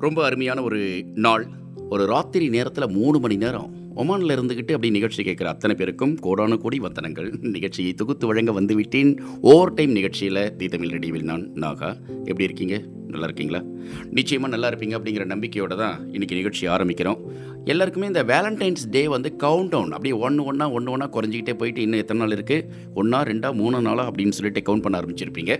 ரொம்ப அருமையான ஒரு நாள். ஒரு ராத்திரி நேரத்தில் மூணு மணி நேரம். ஒமானில் இருந்துக்கிட்டு அப்படி நிகழ்ச்சி கேட்குற அத்தனை பேருக்கும் கோடான கோடி வந்தனங்கள். நிகழ்ச்சியை தொகுத்து வழங்க வந்துவிட்டேன். ஓவர் டைம் நிகழ்ச்சியில் தி தமிழ் ரெடிவில் நான் நாகா. எப்படி இருக்கீங்க? நல்லா இருக்கீங்களா நிச்சயமாக நல்லா இருப்பீங்க அப்படிங்கிற நம்பிக்கையோடு தான் இன்றைக்கி நிகழ்ச்சி ஆரம்பிக்கிறோம். எல்லாருக்குமே இந்த வேலண்டைன்ஸ் டே வந்து கவுண்ட் டவுன் அப்படியே ஒன்று ஒன்றா ஒன்று ஒன்றா குறைஞ்சிக்கிட்டே போயிட்டு இன்னும் எத்தனை நாள் இருக்குது ஒன்றா ரெண்டா மூணு நாளா அப்படின்னு சொல்லிட்டு கவுண்ட் பண்ண ஆரம்பிச்சிருப்பீங்க.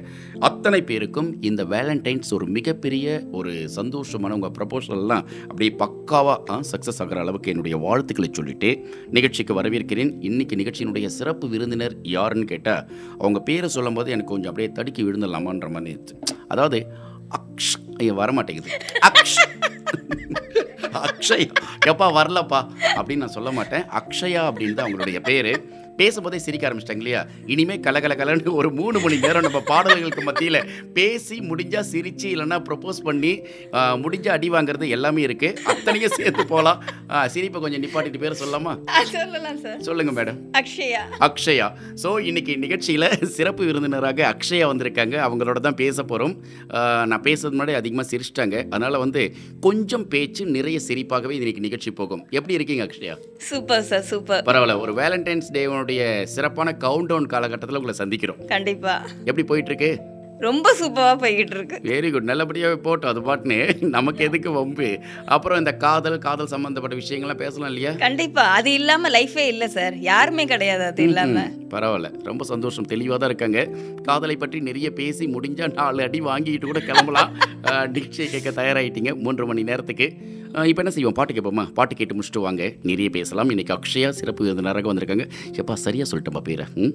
அத்தனை பேருக்கும் இந்த வேலண்டைன்ஸ் ஒரு மிகப்பெரிய ஒரு சந்தோஷமான உங்கள் ப்ரப்போசல்லாம் அப்படியே பக்காவாக சக்ஸஸ் ஆகிற அளவுக்கு என்னுடைய வாழ்த்துக்களை சொல்லிட்டு நிகழ்ச்சிக்கு வரவேற்கிறேன். இன்னைக்கு நிகழ்ச்சியினுடைய சிறப்பு விருந்தினர் யாருன்னு கேட்டால் அவங்க பேரை சொல்லும்போது எனக்கு கொஞ்சம் அப்படியே தடுக்கி விழுந்துடலாமான்ற மாதிரி இருந்துச்சு. அதாவது அக்ஷ். ஐயோ வரமாட்டேங்குது. அக்ஷ். அக்ஷயா. எப்பா வரலப்பா. அப்படின்னு நான் சொல்ல மாட்டேன். அக்ஷயா அப்படின்னு தான் அவங்களுடைய பேர். பேசும்போதே சிரிக்க ஆரம்பிச்சிட்டாங்க இல்லையா? இனிமே கலகல கலன்னு ஒரு மூணு மணி நேரம் நம்ம பாடல்களுக்கு மத்தியில் பேசி முடிஞ்சா சிரிச்சு இல்லைன்னா ப்ரொப்போஸ் பண்ணி ஆ, முடிஞ்சா அடி வாங்குறது எல்லாமே இருக்கு. அத்தனையும் சேர்த்து போகலாம் சிரிப்பை கொஞ்சம் நிப்பாட்டிட்டு பேர் சொல்லலாமா? சொல்லலாம் சார். சொல்லுங்க மேடம். அக்ஷயா. அக்ஷயா. ஸோ இன்னைக்கு நிகழ்ச்சியில் சிறப்பு விருந்தினராக அக்ஷயா வந்திருக்காங்க. அவங்களோட தான் பேச போகிறோம் நான் பேசுறது முன்னாடி அதிகமாக சிரிச்சிட்டாங்க. அதனால் வந்து கொஞ்சம் பேச்சு நிறைய சிரிப்பாகவே இன்னைக்கு நிகழ்ச்சி போகும். எப்படி இருக்கீங்க அக்ஷயா? Super sir super. பரவாயில்ல. ஒரு வேலண்டைன்ஸ் டேவனுடைய சிறப்பான கவுண்ட் டவுன் காலகட்டத்தில் உங்களை சந்திக்கிறோம். கண்டிப்பா. எப்படி போயிட்டு இருக்கு? ரொம்ப சூப்பரா போய்கிட்டு இருக்கு வெரி குட் நல்லபடியாகவே போட்டோம் அது பாட்டுன்னு நமக்கு எதுக்கு வம்பு? அப்புறம் இந்த காதல் காதல் சம்பந்தப்பட்ட விஷயங்கள்லாம் பேசலாம் இல்லையா? கண்டிப்பா. அது இல்லாம லைஃபே இல்ல சார் யாருமே கிடையாது அது இல்லாம. ம், பரவாயில்ல. ரொம்ப சந்தோஷம். தெளிவாக தான் இருக்காங்க. காதலை பற்றி நிறைய பேசி முடிஞ்சா நாலு அடி வாங்கிட்டு கூட கிளம்பலாம். டிக்ஷை கேட்க தயாராகிட்டீங்க மூன்று மணி நேரத்துக்கு. இப்போ என்ன செய்வோம்? பாட்டு கேட்போமா? பாட்டு கேட்டு முடிச்சுட்டு வாங்க. நிறைய பேசலாம். இன்னைக்கு அக்ஷயா சிறப்பு விருந்தினராக வந்திருக்காங்க. எப்பா சரியாக சொல்லிட்டேன்பா பேரை. ம்?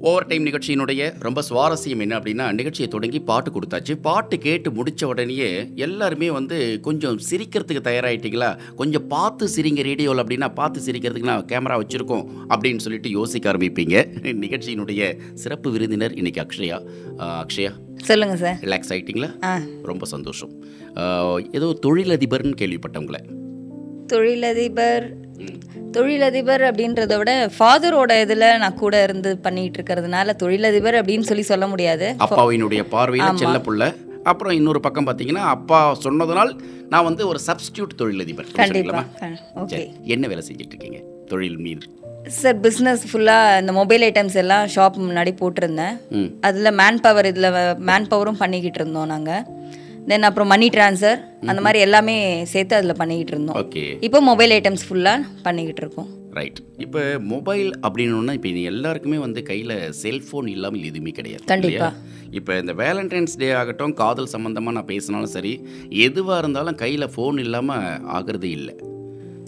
ஓவர் டைம் நிகழ்ச்சியினுடைய ரொம்ப சுவாரஸ்யம் என்ன அப்படின்னா நிகழ்ச்சியை தொடங்கி பாட்டு கொடுத்தாச்சு. பாட்டு கேட்டு முடிச்ச உடனேயே எல்லாருமே வந்து கொஞ்சம் சிரிக்கிறதுக்கு தயாராகிட்டீங்களா கொஞ்சம் பார்த்து சிரிங்க ரேடியோவில் அப்படின்னா பார்த்து சிரிக்கிறதுக்கு நான் கேமரா வச்சுருக்கோம் அப்படின்னு சொல்லிட்டு யோசிக்க ஆரம்பிப்பீங்க. நிகழ்ச்சியினுடைய சிறப்பு விருந்தினர் இன்னைக்கு அக்ஷயா. அக்ஷயா? சொல்லுங்க சார். ரிலாக்ஸ் ஆகிட்டீங்களா ரொம்ப சந்தோஷம். ஏதோ தொழிலதிபர்னு கேள்விப்பட்டவங்களே. தொழிலதிபர் தொழிலதிபர் அப்படின்றத விட ஃபாதரோட இதில் நான் கூட இருந்து பண்ணிட்டு இருக்கிறதுனால தொழிலதிபர் அப்படின்னு சொல்லி சொல்ல முடியாது. அப்பாவினுடைய பார்வையில் செல்ல புள்ள. அப்புறம் இன்னொரு பக்கம் பார்த்தீங்கன்னா அப்பா சொன்னதனால் நான் வந்து ஒரு சப்ஸ்டியூட் தொழிலதிபர் கண்டிப்பா. சொல்லிக்கலாமா? ஓகே சரி என்ன வேலை செஞ்சுட்டு இருக்கீங்க தொழில் மீது? சார் பிஸ்னஸ் ஃபுல்லாக இந்த மொபைல் ஐட்டம்ஸ் எல்லாம் ஷாப் முன்னாடி போட்டிருந்தேன். அதில் மேன் பவர் இதில் மேன் பவரும் பண்ணிக்கிட்டு இருந்தோம் நாங்கள் தென் அப்புறம் மணி ட்ரான்ஸ்ஃபர் அந்த மாதிரி எல்லாமே சேர்த்து அதில் பண்ணிக்கிட்டு இருந்தோம். ஓகே இப்போ மொபைல் ஐட்டம்ஸ் ஃபுல்லாக பண்ணிக்கிட்டு இருக்கோம். ரைட் இப்போ மொபைல் அப்படின்னா இப்போ இது எல்லாருக்குமே வந்து கையில் செல்ஃபோன் இல்லாமல் எதுவுமே கிடையாது கண்டிப்பா. இப்போ இந்த வேலண்டைன்ஸ் டே ஆகட்டும் காதல் சம்மந்தமாக நான் பேசினாலும் சரி எதுவாக இருந்தாலும் கையில் ஃபோன் இல்லாமல் ஆகிறது இல்லை.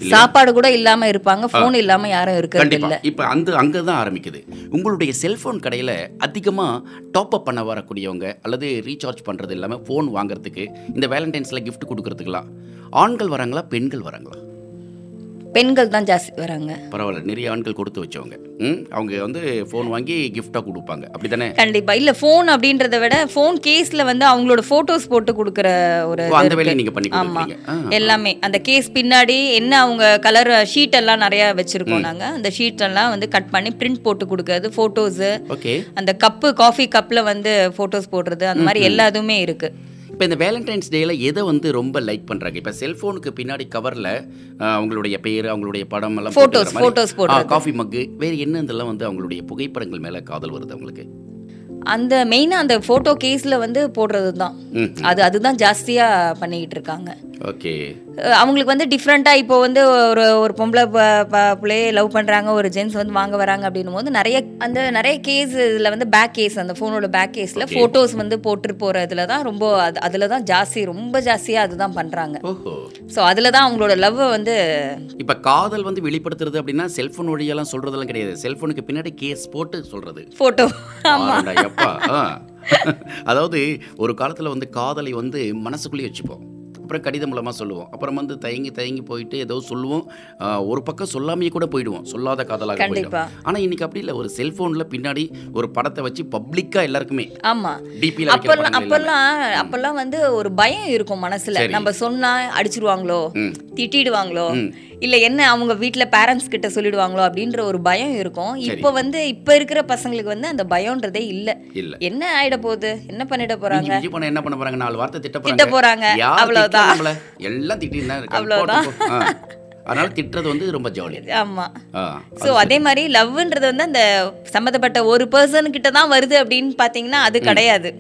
சாப்பாடு கூட இல்லாம இருப்பாங்க ஃபோன் இல்லாம யாரும் இருக்கிறது இல்ல. இப்போ அந்த அங்கே தான் ஆரம்பிக்குது. உங்களுடைய செல்ஃபோன் கடையில் அதிகமாக டாப் அப் பண்ண வரக்கூடியவங்க அல்லது ரீசார்ஜ் பண்ணுறது இல்லாமல் ஃபோன் வாங்குறதுக்கு இந்த வேலண்டைன்ஸில் gift கொடுக்கறதுக்கெல்லாம் ஆண்கள் வராங்களா பெண்கள் வராங்களா? பெண்கள் தான் ஜாஸ்தி வராங்க. பரவாயில்ல நிறைய ஆண்கள் கொடுத்து வச்சவங்க. அவங்க வந்து ஃபோன் வாங்கி கிஃப்டாக கொடுப்பாங்க. அப்படி தானே கண்டிப்பா. இல்ல ஃபோன் அப்படின்றத விட ஃபோன் கேஸ்ல வந்து அவங்களோட போட்டோஸ் போட்டு கொடுக்குற ஒரு அந்த. வேலையை நீங்கள் பண்ணி ஆமா. கொடுக்குறீங்க. ஆ எல்லாமே. அந்த கேஸ் பின்னாடி என்ன அவங்க கலர் ஷீட் எல்லாம் நிறைய வச்சிருக்கோம் நாங்க. அந்த ஷீட் எல்லாம் வந்து கட் பண்ணி பிரிண்ட் போட்டு கொடுக்கறது போட்டோஸ் ஓகே அந்த கப்பு காஃபி கப்ல வந்து போட்டோஸ் போடுறது அந்த மாதிரி எல்லா இதுவுமே இருக்கு. இப்போ இந்த வேலண்டைன்ஸ் டேயில் எதை வந்து ரொம்ப லைக் பண்ணுறாங்க இப்போ செல்ஃபோனுக்கு பின்னாடி கவரில் அவங்களுடைய பேர் அவங்களுடைய படம் எல்லாம் போடுறது. ஆ, காஃபி மக்கு வேறு என்ன இதெல்லாம் வந்து அவங்களுடைய புகைப்படங்கள் மேலே காதல் வருது அவங்களுக்கு? அந்த மெயினா அந்த போட்டோ கேஸ்ல வந்து போடுறது தான் அது அதுதான் ஜாஸ்தியா பண்ணிக்கிட்டு இருக்காங்க. ஓகே. அவங்களுக்கு வந்து டிஃப்ரெண்ட்டாக இப்போ வந்து ஒரு ஒரு பொம்பளை பிள்ளையை லவ் பண்ணுறாங்க ஒரு ஜென்ஸ் வந்து வாங்க வராங்க அப்படின்னும் போது நிறைய அந்த நிறைய கேஸ் இதில் வந்து பேக் கேஸ் அந்த ஃபோனோட பேக் கேஸில் ஃபோட்டோஸ் வந்து போட்டு போகிற இதில் தான் ரொம்ப அது அதில் தான் ஜாஸ்தி ரொம்ப ஜாஸ்தியாக அதுதான் பண்ணுறாங்க ஸோ அதில் தான் அவங்களோட லவ்வை வந்து இப்போ காதல் வந்து வெளிப்படுத்துறது அப்படின்னா செல்ஃபோன் வழியெல்லாம் சொல்கிறதெல்லாம் கிடையாது. செல்ஃபோனுக்கு பின்னாடி கேஸ் போட்டு சொல்கிறது ஃபோட்டோ ஆமாடா எப்பா. ஆ. அதாவது ஒரு காலத்தில் வந்து காதலை வந்து மனசுக்குள்ளேயே வச்சுப்போம். அப்புறம் கடிதம் மூலமாக சொல்லுவோம். அப்புறம் வந்து தயங்கி தயங்கி போயிட்டு ஏதோ சொல்லுவோம். ஒரு பக்கம் சொல்லாமையே கூட போயிடுவோம். சொல்லாத காதலாக கண்டிப்பா. ஆனால் இன்னைக்கு அப்படி இல்லை. ஒரு செல்ஃபோனில் பின்னாடி ஒரு படத்தை வச்சு பப்ளிக்காக எல்லாருக்குமே ஆமாம் டிபியில் அப்பெல்லாம் அப்பெல்லாம் அப்பெல்லாம் வந்து ஒரு பயம் இருக்கும் மனசுல. நம்ம சொன்னா அடிச்சிருவாங்களோ. திட்டிடுவாங்களோ? இல்ல என்ன அவங்க வீட்ல பேரண்ட்ஸ் கிட்ட சொல்லிடுவாங்களோ அப்படின்ற ஒரு பயம் இருக்கும். இப்போ வந்து இப்ப இருக்கிற பசங்களுக்கு வந்து அந்த பயம்ன்றதே இல்ல. இல்ல. என்ன ஆயிட போகுது? என்ன பண்ணிட போறாங்க? என்ன பண்ண போறாங்க? நாலு வார்த்தை திட்ட திட்ட போறாங்க. அவ்வளவுதான்? எல்லாம் இருக்காங்க. அவ்வளவுதான். அதனால திட்டுறது வந்து ரொம்ப ஜாலி ஆமா. ஸோ அதே மாதிரி லவ்ன்றது வந்து அந்த சம்மந்தப்பட்ட ஒரு பர்சன் கிட்ட தான் வருது அப்படின்னு பாத்தீங்கன்னா அது கிடையாது.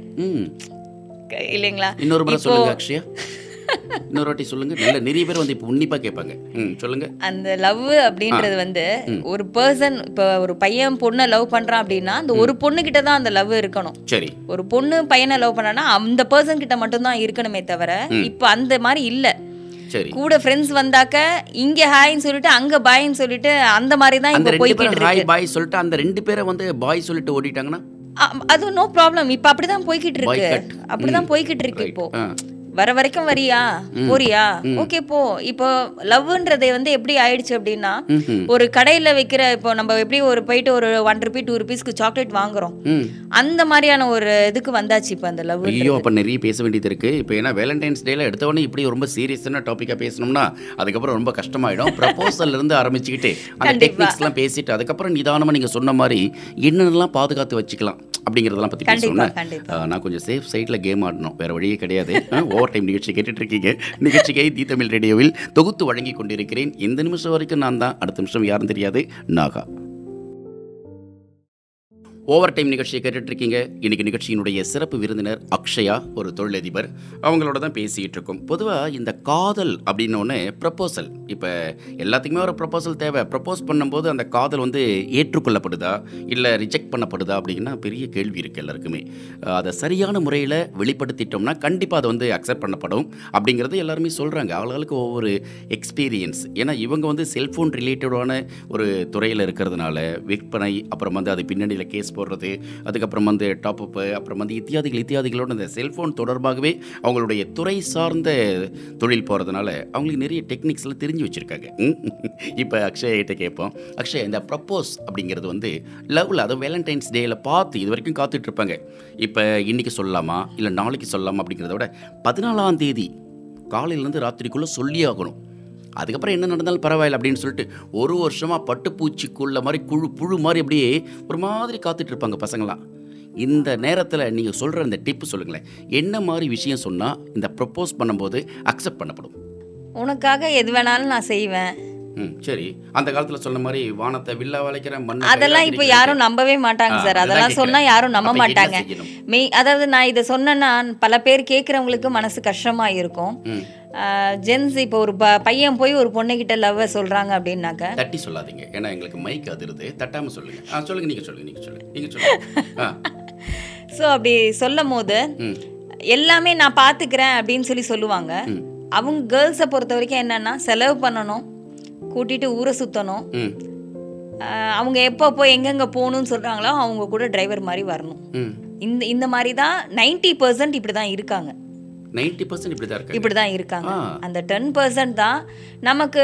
இல்லைங்களா? இன்னொரு முறை சொல்லுங்க அக்ஷயா. இன்னொரு வாட்டி சொல்லுங்க. நல்ல நிறைய பேர் வந்து இப்போ உன்னிப்பா கேட்பாங்க. ம் சொல்லுங்க. அந்த லவ் அப்படின்றது வந்து ஒரு பர்சன் இப்போ ஒரு பையன் பொண்ணை லவ் பண்றான் அப்படின்னா அந்த ஒரு பொண்ணு கிட்ட தான் அந்த லவ் இருக்கணும். சரி. ஒரு பொண்ணு பையனை லவ் பண்ணானா அந்த பர்சன் கிட்ட மட்டும்தான் இருக்கணுமே தவிர இப்போ அந்த மாதிரி இல்ல. சரி. கூட ஃப்ரெண்ட்ஸ் வந்தாக்க இங்க ஹாய்ன்னு சொல்லிட்டு அங்க பாய்ன்னு சொல்லிட்டு அந்த மாதிரி தான் இப்போ பேரும் இருக்கு. ஹாய் பாய் சொல்லிட்டு அந்த ரெண்டு பேரை வந்து பாய் சொல்லிட்டு ஓடிட்டாங்கன்னா? அது நோ ப்ராப்ளம் இப்போ அப்படிதான் போய்கிட்டு இருக்கு. அப்படிதான் போய்கிட்டு இருக்கு இப்போ. வர வரைக்கும் வரியா? போறியா? ஓகே போ. இப்போ லவ்ன்றதை வந்து எப்படி ஆயிடுச்சு அப்படின்னா. ஒரு கடையில வைக்கிற இப்போ நம்ம எப்படி ஒரு போயிட்டு ஒரு ஒன் ருபி டூ ருபீஸ்க்கு சாக்லேட் வாங்குறோம். அந்த மாதிரியான ஒரு இதுக்கு வந்தாச்சு இப்போ அந்த லவ் ஐயோ அப்போ நிறைய பேச வேண்டியது இருக்கு. இப்போ ஏன்னா வேலண்டைன்ஸ் டேல எடுத்தவொடனே இப்படி ரொம்ப சீரியஸான டாப்பிக்காக பேசணும்னா அதுக்கப்புறம் ரொம்ப கஷ்டமாயிடும். ப்ரப்போசல்ல இருந்து ஆரம்பிச்சுக்கிட்டு அந்த. டெக்னிக்ஸ்லாம் பேசிட்டு அதுக்கப்புறம் நிதானமாக நீங்கள் சொன்ன மாதிரி என்னென்னலாம் பாதுகாத்து வச்சுக்கலாம் அப்படிங்கிறதெல்லாம் பற்றி கண்டிப்பா பேசணும் நான் கொஞ்சம் சேஃப் சைடில் கேம் ஆடணும். வேற வழியே கிடையாது. ஓவர் டைம் நிகழ்ச்சி கேட்டுட்ருக்கீங்க. நிகழ்ச்சியை தி தமிழ் ரேடியோவில் தொகுத்து வழங்கி கொண்டிருக்கிறேன். இந்த நிமிஷம் வரைக்கும் நான் தான். அடுத்த நிமிஷம் யாரும் தெரியாது. நாகா. ஓவர் டைம் நிகழ்ச்சியை கேட்டுட்ருக்கீங்க. இருக்கீங்க இன்னைக்கு நிகழ்ச்சியினுடைய சிறப்பு விருந்தினர் அக்ஷயா ஒரு தொழிலதிபர். அவங்களோட தான் பேசிக்கிட்டு இருக்கோம் பொதுவாக இந்த காதல் அப்படின்னோடனே ப்ரப்போசல் இப்போ எல்லாத்துக்குமே ஒரு ப்ரப்போசல் தேவை. ப்ரப்போஸ் பண்ணும்போது அந்த காதல் வந்து ஏற்றுக்கொள்ளப்படுதா? இல்லை ரிஜெக்ட் பண்ணப்படுதா? அப்படின்னா பெரிய கேள்வி இருக்குது எல்லாருக்குமே. அதை சரியான முறையில் வெளிப்படுத்திட்டோம்னா கண்டிப்பாக அதை வந்து அக்செப்ட் பண்ணப்படும். அப்படிங்கிறது எல்லாருமே சொல்கிறாங்க ஆளுகளுக்கு ஒவ்வொரு எக்ஸ்பீரியன்ஸ் ஏன்னா இவங்க வந்து செல்ஃபோன் ரிலேட்டடான ஒரு துறையில் இருக்கிறதுனால விற்பனை அப்புறம் வந்து அது பின்னணியில் கேஸ் போடுறது அதுக்கப்புறம் வந்து டாப் அப்பு அப்புறம் வந்து இத்தியாதிகள் இத்தியாதிகளோட இந்த செல்ஃபோன் தொடர்பாகவே அவங்களுடைய துறை சார்ந்த தொழில் போகிறதுனால அவங்களுக்கு நிறைய டெக்னிக்ஸ்லாம் தெரிஞ்சு வச்சுருக்காங்க. இப்போ அக்ஷய்கிட்ட கேட்போம். அக்ஷய் இந்த ப்ரப்போஸ் அப்படிங்கிறது வந்து லவ்வில் அதுவும் வேலண்டைன்ஸ் டேயில் பார்த்து இது வரைக்கும் காத்துட்ருப்பாங்க. இப்போ இன்னைக்கு சொல்லலாமா? இல்லை நாளைக்கு சொல்லலாமா அப்படிங்கிறத விட பதினாலாம் தேதி காலையிலேருந்து ராத்திரிக்குள்ளே சொல்லி ஆகணும். அதுக்கப்புறம் என்ன நடந்தாலும் பரவாயில்ல அப்படின்னு சொல்லிட்டு ஒரு வருஷமாக பட்டுப்பூச்சிக்குள்ள மாதிரி குழு புழு மாதிரி அப்படியே ஒரு மாதிரி காத்துட்டு இருப்பாங்க பசங்களாம் இந்த நேரத்தில் நீங்கள் சொல்கிற இந்த டிப்பு சொல்லுங்களேன். என்ன மாதிரி விஷயம் சொன்னால் இந்த ப்ரப்போஸ் பண்ணும்போது அக்செப்ட் பண்ணப்படும்? உனக்காக எது வேணாலும் நான் செய்வேன். ம் சரி. அந்த காலத்தில் சொன்ன மாதிரி வானத்தை வில்லா வளைக்கிற மண்ணை அதெல்லாம் இப்போ யாரும் நம்பவே மாட்டாங்க சார். அதெல்லாம் சொன்னா கேக்குறேன். யாரும் நம்ப மாட்டாங்க? மெய் அதாவது நான் இதை சொன்னேன்னா பல பேர் கேட்குறவங்களுக்கு மனசு கஷ்டமா இருக்கும். ஜென்ஸ் இப்போ ஒரு ப- பையன் போய் ஒரு பொண்ணுகிட்ட லவ் சொல்றாங்க அப்படின்னாக்க? தட்டி சொல்லாதீங்க. ஏன்னா எங்களுக்கு மைக் அதிருது. தட்டாமல் சொல்லுங்கள் ஆ சொல்லுங்கள் நீங்கள் சொல்லுங்கள் நீங்கள் சொல்லுங்கள் நீங்கள் சொல்லுங்கள் ஸோ அப்படி சொல்லும் போது எல்லாமே நான் பார்த்துக்கிறேன் அப்படின்னு சொல்லி சொல்லுவாங்க. அவங்க கேர்ள்ஸை பொறுத்த வரைக்கும் என்னன்னா செலவு பண்ணணும் கூட்டிட்டு ஊரை சுற்றணும் அவங்க எப்போ போய் எங்கெங்கே போகணும்னு சொல்கிறாங்களோ அவங்க கூட டிரைவர் மாதிரி வரணும். இந்த இந்த மாதிரி தான் நைன்டி பர்சன்ட் இப்படி தான் இருக்காங்க. நைன்டி பர்சன்ட் இப்படி தான் இப்படி தான் இருக்காங்க. அந்த டென் பர்சன்ட் தான் நமக்கு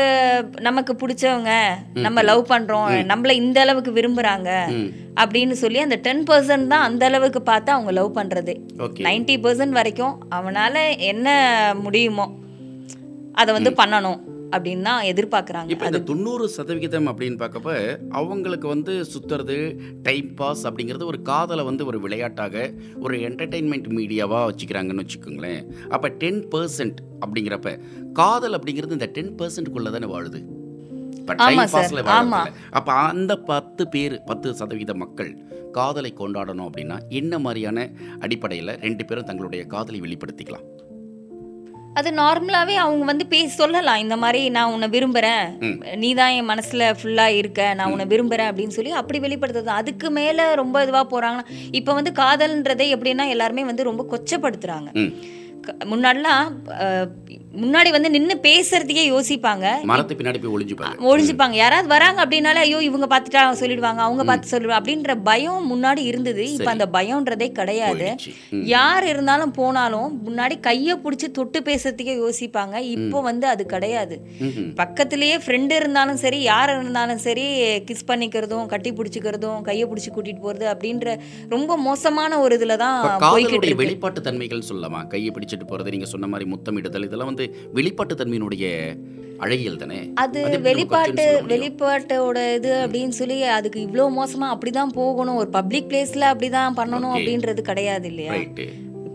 நமக்கு பிடிச்சவங்க நம்ம லவ் பண்றோம் நம்மள இந்த அளவுக்கு விரும்புறாங்க ம். அப்படின்னு சொல்லி அந்த டென் பர்சன்ட் தான் அந்த அளவுக்கு பார்த்து அவங்க லவ் பண்றது. ஓகே. நைன்டி பர்சன்ட் வரைக்கும் அவனால என்ன முடியுமோ அதை வந்து பண்ணணும். அப்படின்னு தான் எதிர்பார்க்குறாங்க இப்போ இந்த தொண்ணூறு சதவிகிதம் அப்படின்னு பார்க்கப்ப அவங்களுக்கு வந்து சுற்றுறது டைம் பாஸ் அப்படிங்கிறது ஒரு காதலை வந்து ஒரு விளையாட்டாக ஒரு என்டர்டெயின்மெண்ட் மீடியாவாக வச்சுக்கிறாங்கன்னு வச்சுக்கோங்களேன். அப்போ டென் பர்சன்ட் அப்படிங்கிறப்ப காதல் அப்படிங்கிறது இந்த டென் பர்சன்ட்குள்ளே தானே வாழுது. அப்போ அந்த பத்து பேர் பத்து சதவீத மக்கள் காதலை கொண்டாடணும் அப்படின்னா என்ன மாதிரியான அடிப்படையில் ரெண்டு பேரும் தங்களுடைய காதலை வெளிப்படுத்திக்கலாம்? அது நார்மலாவே அவங்க வந்து பேசி சொல்லலாம். இந்த மாதிரி நான் உன்னை விரும்புறேன். ம். நீ தான் என் மனசுல ஃபுல்லா இருக்க. நான் உன்னை விரும்புறேன் அப்படின்னு சொல்லி அப்படி வெளிப்படுத்துறது. அதுக்கு மேல ரொம்ப இதுவா போறாங்கன்னா இப்போ வந்து காதல்ன்றதை எப்படின்னா எல்லாருமே வந்து ரொம்ப கொச்சப்படுத்துறாங்க. ம். க- முன்னாடிலாம் முன்னாடி வந்து நின்னு பேசுறதுக்கே யோசிப்பாங்க. மரத்து பின்னாடி போய் ஒளிஞ்சுப்பாங்க. யாராவது வராங்க அப்படின்னாலே ஐயோ இவங்க பார்த்துட்டா சொல்லிடுவாங்க அவங்க பார்த்து சொல்லிடுவாங்க அப்படின்ற பயம் முன்னாடி இருந்தது. இப்போ. அந்த பயம்ன்றதே கிடையாது. யார் இருந்தாலும் போனாலும் முன்னாடி கையை பிடிச்சி தொட்டு பேசுறதுக்கே யோசிப்பாங்க. இப்போ வந்து அது கிடையாது. பக்கத்திலேயே ஃப்ரெண்டு இருந்தாலும் சரி யார் இருந்தாலும் சரி கிஸ் பண்ணிக்கிறதும் கட்டி பிடிச்சிக்கிறதும் கையை பிடிச்சி கூட்டிட்டு போறது அப்படின்ற ரொம்ப மோசமான ஒரு இதுல தான் வெளிப்பாட்டு தன்மைகள் சொல்லலாமா? கையை பிடிச்சிட்டு போறது நீங்க சொன்ன மாதிரி முத்தமிடுதல் இதெல்லாம் வந்து வெளிப்பாட்டு தன்மையினுடைய அழகியல் தானே அது வெளிப்பாட்டு? வெளிப்பாட்டோட இது அப்படின்னு சொல்லி அதுக்கு இவ்வளோ மோசமா அப்படிதான் போகணும் ஒரு பப்ளிக் பிளேஸ்ல அப்படிதான் பண்ணணும். அப்படின்றது கிடையாது இல்லையா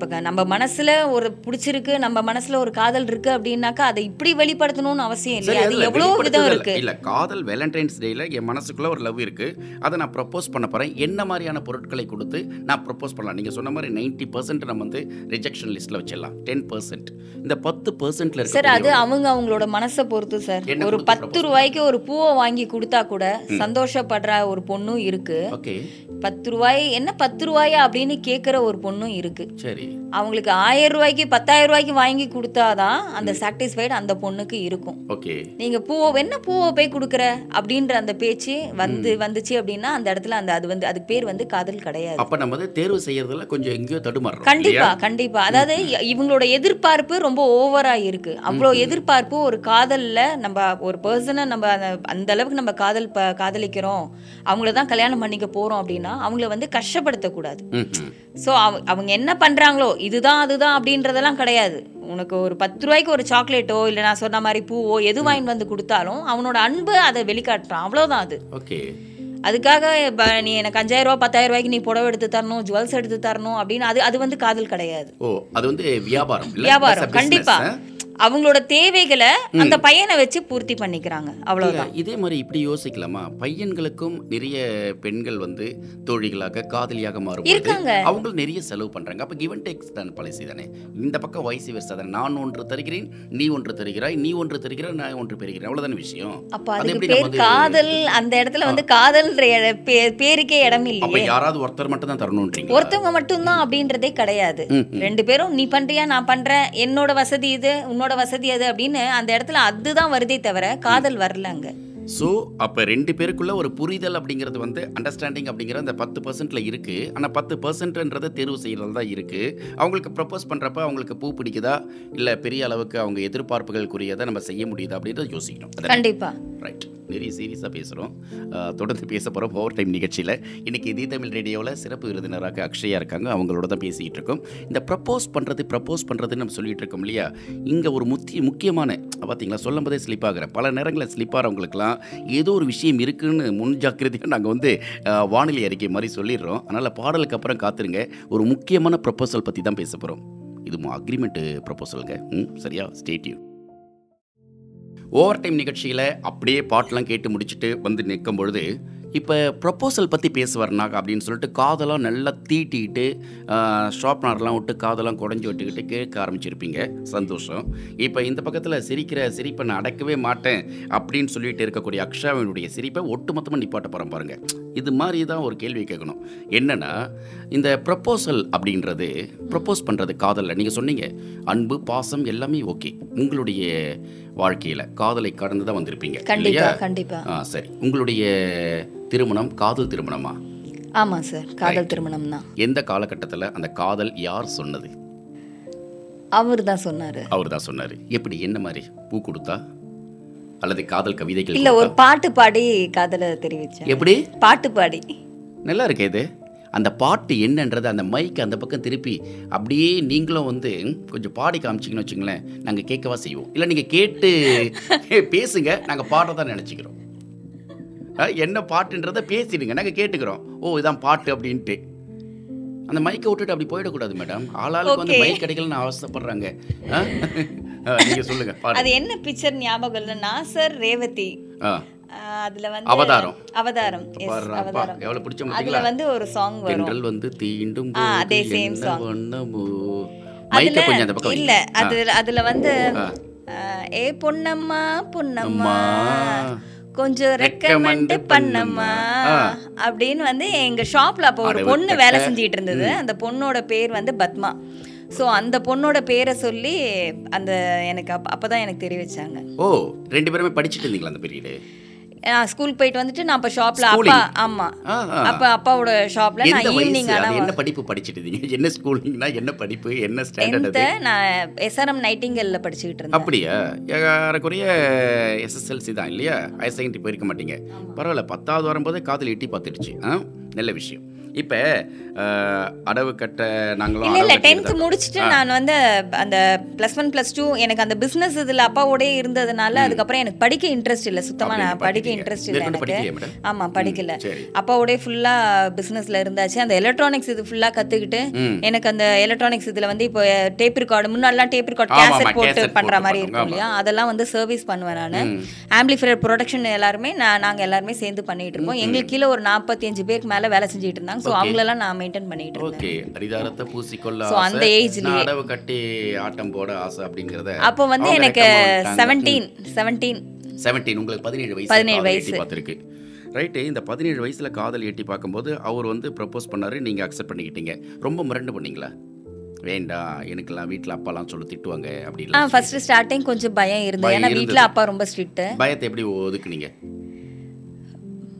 இப்போ நம்ம மனசுல ஒரு பிடிச்சிருக்கு நம்ம மனசுல ஒரு காதல் இருக்கு அப்படின்னாக்கா அதை இப்படி வெளிப்படுத்தணும்னு அவசியம் சரி இல்லையா அது எவ்வளோ விதம் வெளிப்படுத்துதல் இருக்கு? இல்ல காதல் வேலண்டைன்ஸ் டேல என் மனசுக்குள்ள ஒரு லவ் இருக்கு. அதை நான் ப்ரப்போஸ் பண்ண போறேன். என்ன மாதிரியான பொருட்களை கொடுத்து நான் ப்ரப்போஸ் பண்ணலாம்? நீங்க சொன்ன மாதிரி நைன்டி பர்சன்ட் நம்ம வந்து ரிஜெக்ஷன் லிஸ்ட்ல வச்சிடலாம். டென் பர்சன்ட் இந்த பத்து பர்சன்ட்ல சார் அது அவங்க அவங்களோட மனசை பொறுத்து சார் ஒரு பத்து ரூபாய்க்கு ஒரு பூவை வாங்கி கொடுத்தா கூட சந்தோஷப்படுற ஒரு பொண்ணும் இருக்கு. ஓகே. பத்து ரூபாய் என்ன பத்து ரூபாயா அப்படின்னு கேட்குற ஒரு பொண்ணும் இருக்கு. சரி. அவங்களுக்கு ஆயிரம் ரூபாய்க்கு பத்தாயிரம் ரூபாய்க்கு வாங்கி கொடுத்தாதான் அந்த சாட்டிஸ்ஃபைடு அந்த பொண்ணுக்கு இருக்கும். ஓகே. நீங்க பூவை என்ன பூவை போய் கொடுக்குற? அப்படின்ற அந்த பேச்சு வந்து வந்துச்சு அப்படின்னா அந்த இடத்துல அந்த அது வந்து அதுக்கு பேர் வந்து காதல் கிடையாது. அப்ப நம்ம வந்து தேர்வு செய்யறதுல கொஞ்சம் எங்கேயோ தடுமாறுறோம் கண்டிப்பா? கண்டிப்பா. அதாவது இவங்களோட எதிர்பார்ப்பு ரொம்ப ஓவரா இருக்கு. அவ்வளோ எதிர்பார்ப்பு ஒரு காதல்ல நம்ம ஒரு பர்சனை நம்ம அந்த- அளவுக்கு நம்ம காதல் காதலிக்கிறோம். அவங்கள தான் கல்யாணம் பண்ணிக்க போறோம் அப்படின்னா அவங்கள வந்து கஷ்டப்படுத்தக்கூடாது. ஸோ அவங்க என்ன பண்றாங்களோ இதுதான் அதுதான் அப்படின்றதெல்லாம் கிடையாது. உனக்கு ஒரு பத்து ரூபாய்க்கு ஒரு சாக்லேட்டோ இல்லை நான் சொன்ன மாதிரி பூவோ எது வாங்கிட்டு வந்து கொடுத்தாலும் அவனோட அன்பு அதை வெளிக்காட்டுறான். அவ்வளோதான் அது. ஓகே. அதுக்காக இப்ப நீ எனக்கு அஞ்சாயிரம் ரூபாய் பத்தாயிரம் ரூபாய்க்கு நீ புடவை எடுத்து தரணும் ஜுவல்ஸ் எடுத்து தரணும் அப்படின்னு அது அது வந்து காதல் கிடையாது. ஓ அது வந்து வியாபாரம்? வியாபாரம் That's அவங்களோட தேவைகளை அந்த பையனை வச்சு பூர்த்தி பண்ணிக்கிறாங்க. அவ்வளவுதான். இதே மாதிரி இப்படி யோசிக்கலாமா? பையன்களுக்கும் நிறைய பெண்கள் வந்து தோழிகளாக காதலியாக மாறும்போது இருக்காங்க. அவங்க நிறைய செலவு பண்றாங்க. அப்ப கிவன் டேக்ஸ் தான் பாலிசி தானே? இந்த பக்கம் வயசு வருஷம் தானே? நான் ஒன்று தருகிறேன் நீ ஒன்று தருகிறாய் நீ ஒன்று தருகிறாய் நான் ஒன்று பெறுகிறேன். அவ்வளவுதானே விஷயம்? அப்ப அது அதுக்கு பேர் காதல் அந்த இடத்துல வந்து காதல்ன்ற பேருக்கே இடம் அப்ப இல்லையே. யாராவது ஒருத்தர் மட்டும் தான் தரணும்ன்றீங்க ஒருத்தவங்க மட்டும்தான் அப்படின்றதே கிடையாது. ரெண்டு பேரும் நீ பண்றியா நான் பண்றேன். என்னோட வசதி இது உன்னோட வசதி அது அப்படின்னு அந்த இடத்துல அதுதான் வருதே தவிர காதல் வரல அங்கே. ஸோ அப்போ ரெண்டு பேருக்குள்ள ஒரு புரிதல் அப்படிங்கிறது வந்து அண்டர்ஸ்டாண்டிங் அப்படிங்கிற அந்த பத்து பர்சன்ட்ல இருக்கு. ஆனால் பத்து பர்சன்ட்ன்றதை தேர்வு செய்கிறது தான் இருக்கு. அவங்களுக்கு ப்ரப்போஸ் பண்ணுறப்ப அவங்களுக்கு பூ பிடிக்குதா? இல்லை பெரிய அளவுக்கு அவங்க எதிர்பார்ப்புகளுக்குரியதை நம்ம செய்ய முடியுதா அப்படின்றத யோசிக்கணும். அதானே? கண்டிப்பா. ரைட் நிறைய சீரியஸாக பேசுகிறோம் தொடர்ந்து பேச போகிறோம் ஓவர் டைம் நிகழ்ச்சியில். இன்றைக்கி தி தமிழ் ரேடியோவில் சிறப்பு விருந்தினராக அக்ஷயா இருக்காங்க. அவங்களோட தான் பேசிக்கிட்டு இருக்கோம். இந்த ப்ரப்போஸ் பண்ணுறது ப்ரப்போஸ் பண்ணுறதுன்னு நம்ம சொல்லிட்டு இருக்கோம் இல்லையா? இங்கே ஒரு முக்கிய முக்கியமான பார்த்தீங்களா சொல்லும் போதே ஸ்லிப் ஆகிறேன் பல நேரங்களில் ஸ்லிப் ஆகிறவங்களுக்குலாம் ஏதோ ஒரு விஷயம் இருக்குன்னு முன் ஜாக்கிரதையாக நாங்கள் வந்து வானிலை அறிக்கை மாதிரி சொல்லிடுறோம். அதனால் பாடலுக்கு அப்புறம் காத்துருங்க. ஒரு முக்கியமான ப்ரப்போசல் பற்றி தான் பேச போகிறோம் இது அக்ரிமெண்ட்டு ப்ரப்போசலுங்க ம் சரியா? ஸ்டேட்யூ ஓவர் டைம் நிகழ்ச்சியில் அப்படியே பாட்டெலாம் கேட்டு முடிச்சுட்டு வந்து நிற்கும் பொழுது இப்போ ப்ரப்போசல் பற்றி பேசுவார்னாக்கா அப்படின்னு சொல்லிட்டு காதெல்லாம் நல்லா தீட்டிட்டு ஷாப்னர்லாம் விட்டு காதெல்லாம் குடஞ்சி விட்டுக்கிட்டு கேட்க ஆரம்பிச்சிருப்பீங்க. சந்தோஷம். இப்போ இந்த பக்கத்தில் சிரிக்கிற சிரிப்பை நான் அடக்கவே மாட்டேன் அப்படின்னு சொல்லிட்டு இருக்கக்கூடிய அக்ஷாவினுடைய சிரிப்பை ஒட்டுமொத்தமாக நிப்பாட்ட போகிறோம் பாருங்கள் இது மாதிரி தான் ஒரு கேள்வி கேட்கணும். என்னன்னா இந்த ப்ரப்போசல் அப்படின்றது ப்ரப்போஸ் பண்ணுறது காதலில். நீங்கள் சொன்னீங்க அன்பு பாசம் எல்லாமே ஓகே. உங்களுடைய வாழ்க்கையில் காதலை கடந்து தான் வந்திருப்பீங்க இல்லையா? கண்டிப்பா ஆ சரி. உங்களுடைய திருமணம் காதல் திருமணமா? ஆமா சார். காதல் திருமணம் தான். எந்த காலகட்டத்தில் அந்த காதல் யார் சொன்னது? அவர் தான் சொன்னாரு. அவர் தான் சொன்னார். எப்படி என்ன மாதிரி? பூ கொடுத்தா? அல்லது காதல் கவிதைகள் இல்ல ஒரு? பாட்டு பாடி காதலை தெரிவிச்சேன். எப்படி? பாட்டு பாடி. நல்லா இருக்கே இது. அந்த பாட்டு என்னன்றது அந்த மைக் அந்த பக்கம் திருப்பி அப்படியே நீங்களும் வந்து கொஞ்சம் பாடி காமிச்சிங்கன்னு வச்சுங்களேன் நாங்கள் கேட்கவா செய்வோம். இல்லை நீங்கள் கேட்டு பேசுங்க நாங்கள் பாடுறதா நினச்சிக்கிறோம். என்ன பாட்டுன்றதை பேசிடுங்க நாங்கள் கேட்டுக்கிறோம். ஓ இதான் பாட்டு அப்படின்ட்டு. அந்த மைக்கை விட்டுட்டு அப்படி போயிடக்கூடாது மேடம் ஆளாளுக்கு வந்து. மைக் கிடைக்கலன்னு அவசரப்படுறாங்க நீங்கள் சொல்லுங்கள் அது என்ன பிக்சர் ஞாபகம் இல்லை? நாசர் ரேவதி. அதுல வந்து அவதாரம். அவதாரம். Yes, பாடுறாப்பா அவதாரம். எவ்வளோ பிடிச்ச அதுல வந்து ஒரு சாங் வரும். வந்து தீண்டும் அதே. வண்ணமோ? மைக்க அதுல இல்ல. அதுல அதுல வந்து ஏ பொன்னம்மா பொன்னம்மா. கொஞ்சம் ரெக்கமெண்ட் பண்ணம்மா. அப்படின்னு வந்து எங்க ஷாப்ல அப்போ ஒரு பொண்ணு. வேலை செஞ்சுட்டு இருந்தது. அந்த பொண்ணோட பேர் வந்து பத்மா. ஸோ அந்த பொண்ணோட பேரை சொல்லி அந்த எனக்கு அப்ப அப்பதான் எனக்கு தெரிய வச்சாங்க. ஓ ரெண்டு பேருமே படிச்சுட்டு இருந்தீங்களா அந்த பீரியடு ஸ்கூல் போயிட்டு வந்துட்டு நான் அப்ப ஷாப்ல Schooling. அப்பா ஆமா. அப்ப அப்பாவோட ஷாப்ல எந்த நான் ஈவினிங் அது ஆனா என்ன படிப்பு படிச்சுட்டு இருந்தீங்க? என்ன ஸ்கூலிங்னா என்ன படிப்பு? என்ன ஸ்டாண்டர்ட் நான் எஸ்ஆர்எம் நைட்டிங்கல்ல படிச்சுக்கிட்டு இருந்தேன். அப்படியா? ஏறக்குறைய எஸ்எஸ்எல்சி தான் இல்லையா? ஹையர் செகண்டரி போயிருக்க மாட்டீங்க. பரவாயில்ல பத்தாவது வரும்போதே காதல் எட்டி பார்த்துடுச்சு. நல்ல விஷயம். இப்போ அடவு கட்ட நாங்களும் இல்ல இல்ல அடவு கட்டிட்டு டென்த் தான் முடிச்சுட்டு நான் வந்து அந்த ப்ளஸ் ஒன் ப்ளஸ் டூ எனக்கு அந்த பிசினஸ் இதுல அப்பாவோடே இருந்ததுனால அதுக்கப்புறம் எனக்கு படிக்க இன்ட்ரெஸ்ட் இல்ல. சுத்தமா அப்படி நான் படிக்க. இன்ட்ரெஸ்ட் இல்ல எனக்கு. படிக்கலையா மேடம்? ஆமா படிக்கல. சரி. அப்பாவோடே ஃபுல்லா பிசினஸ்ல இருந்தாச்சு. அந்த எலக்ட்ரானிக்ஸ் இது ஃபுல்லா கத்துக்கிட்டு ம். எனக்கு அந்த எலக்ட்ரானிக்ஸ் இதுல வந்து இப்போ டேப் ரெக்கார்டு முன்னாடிலாம் டேப் ரெக்கார்ட் கேசட் போட்டு போட்டு மாதிரி இருக்கும் இல்லையா? அதெல்லாம் வந்து சர்வீஸ் பண்ணுவேன் நான். ஆம்பிளிஃபையர் ப்ரொடக்ஷன் எல்லாருமே நான் நாங்க எல்லாருமே சேர்ந்து பண்ணிட்டு இருப்போம் எங்களுக்கு கீழே ஒரு நாற்பத்தி பேருக்கு மேல வேலை செஞ்சுட்டு இருந்தாங்க. ஸோ அவங்களெல்லாம் நான் மெயின்டைன் பண்ணிட்டு ஓகே அரிதாரத்தை பூசிக்கொள்ள ஆசை. அந்த. நான் அடவு கட்டி ஆட்டம் போட ஆசை அப்படிங்கறத அப்போ வந்து எனக்கு. செவன்டீன் செவன்டீன் 17 உங்களுக்கு பதினேழு வயசு 17 காதல் வயசு. பார்த்துருக்கு. ரைட்டு இந்த பதினேழு வயசுல காதல் எட்டி பார்க்கும்போது அவர் வந்து ப்ரப்போஸ் பண்ணாரு நீங்க அக்செப்ட் பண்ணிக்கிட்டீங்க. ரொம்ப மிரண்டு பண்ணீங்களா வேண்டாம் எனக்கெல்லாம் வீட்டில் அப்பாலாம் சொல்லி திட்டுவாங்க ஆ அப்படிலாம் ஃபர்ஸ்ட் ஸ்டார்டிங் கொஞ்சம் பயம் இருந்தது. ஏன்னா. வீட்ல அப்பா ரொம்ப ஸ்ட்ரிக்ட் பயத்தை எப்படி ஒதுக்குனீங்க?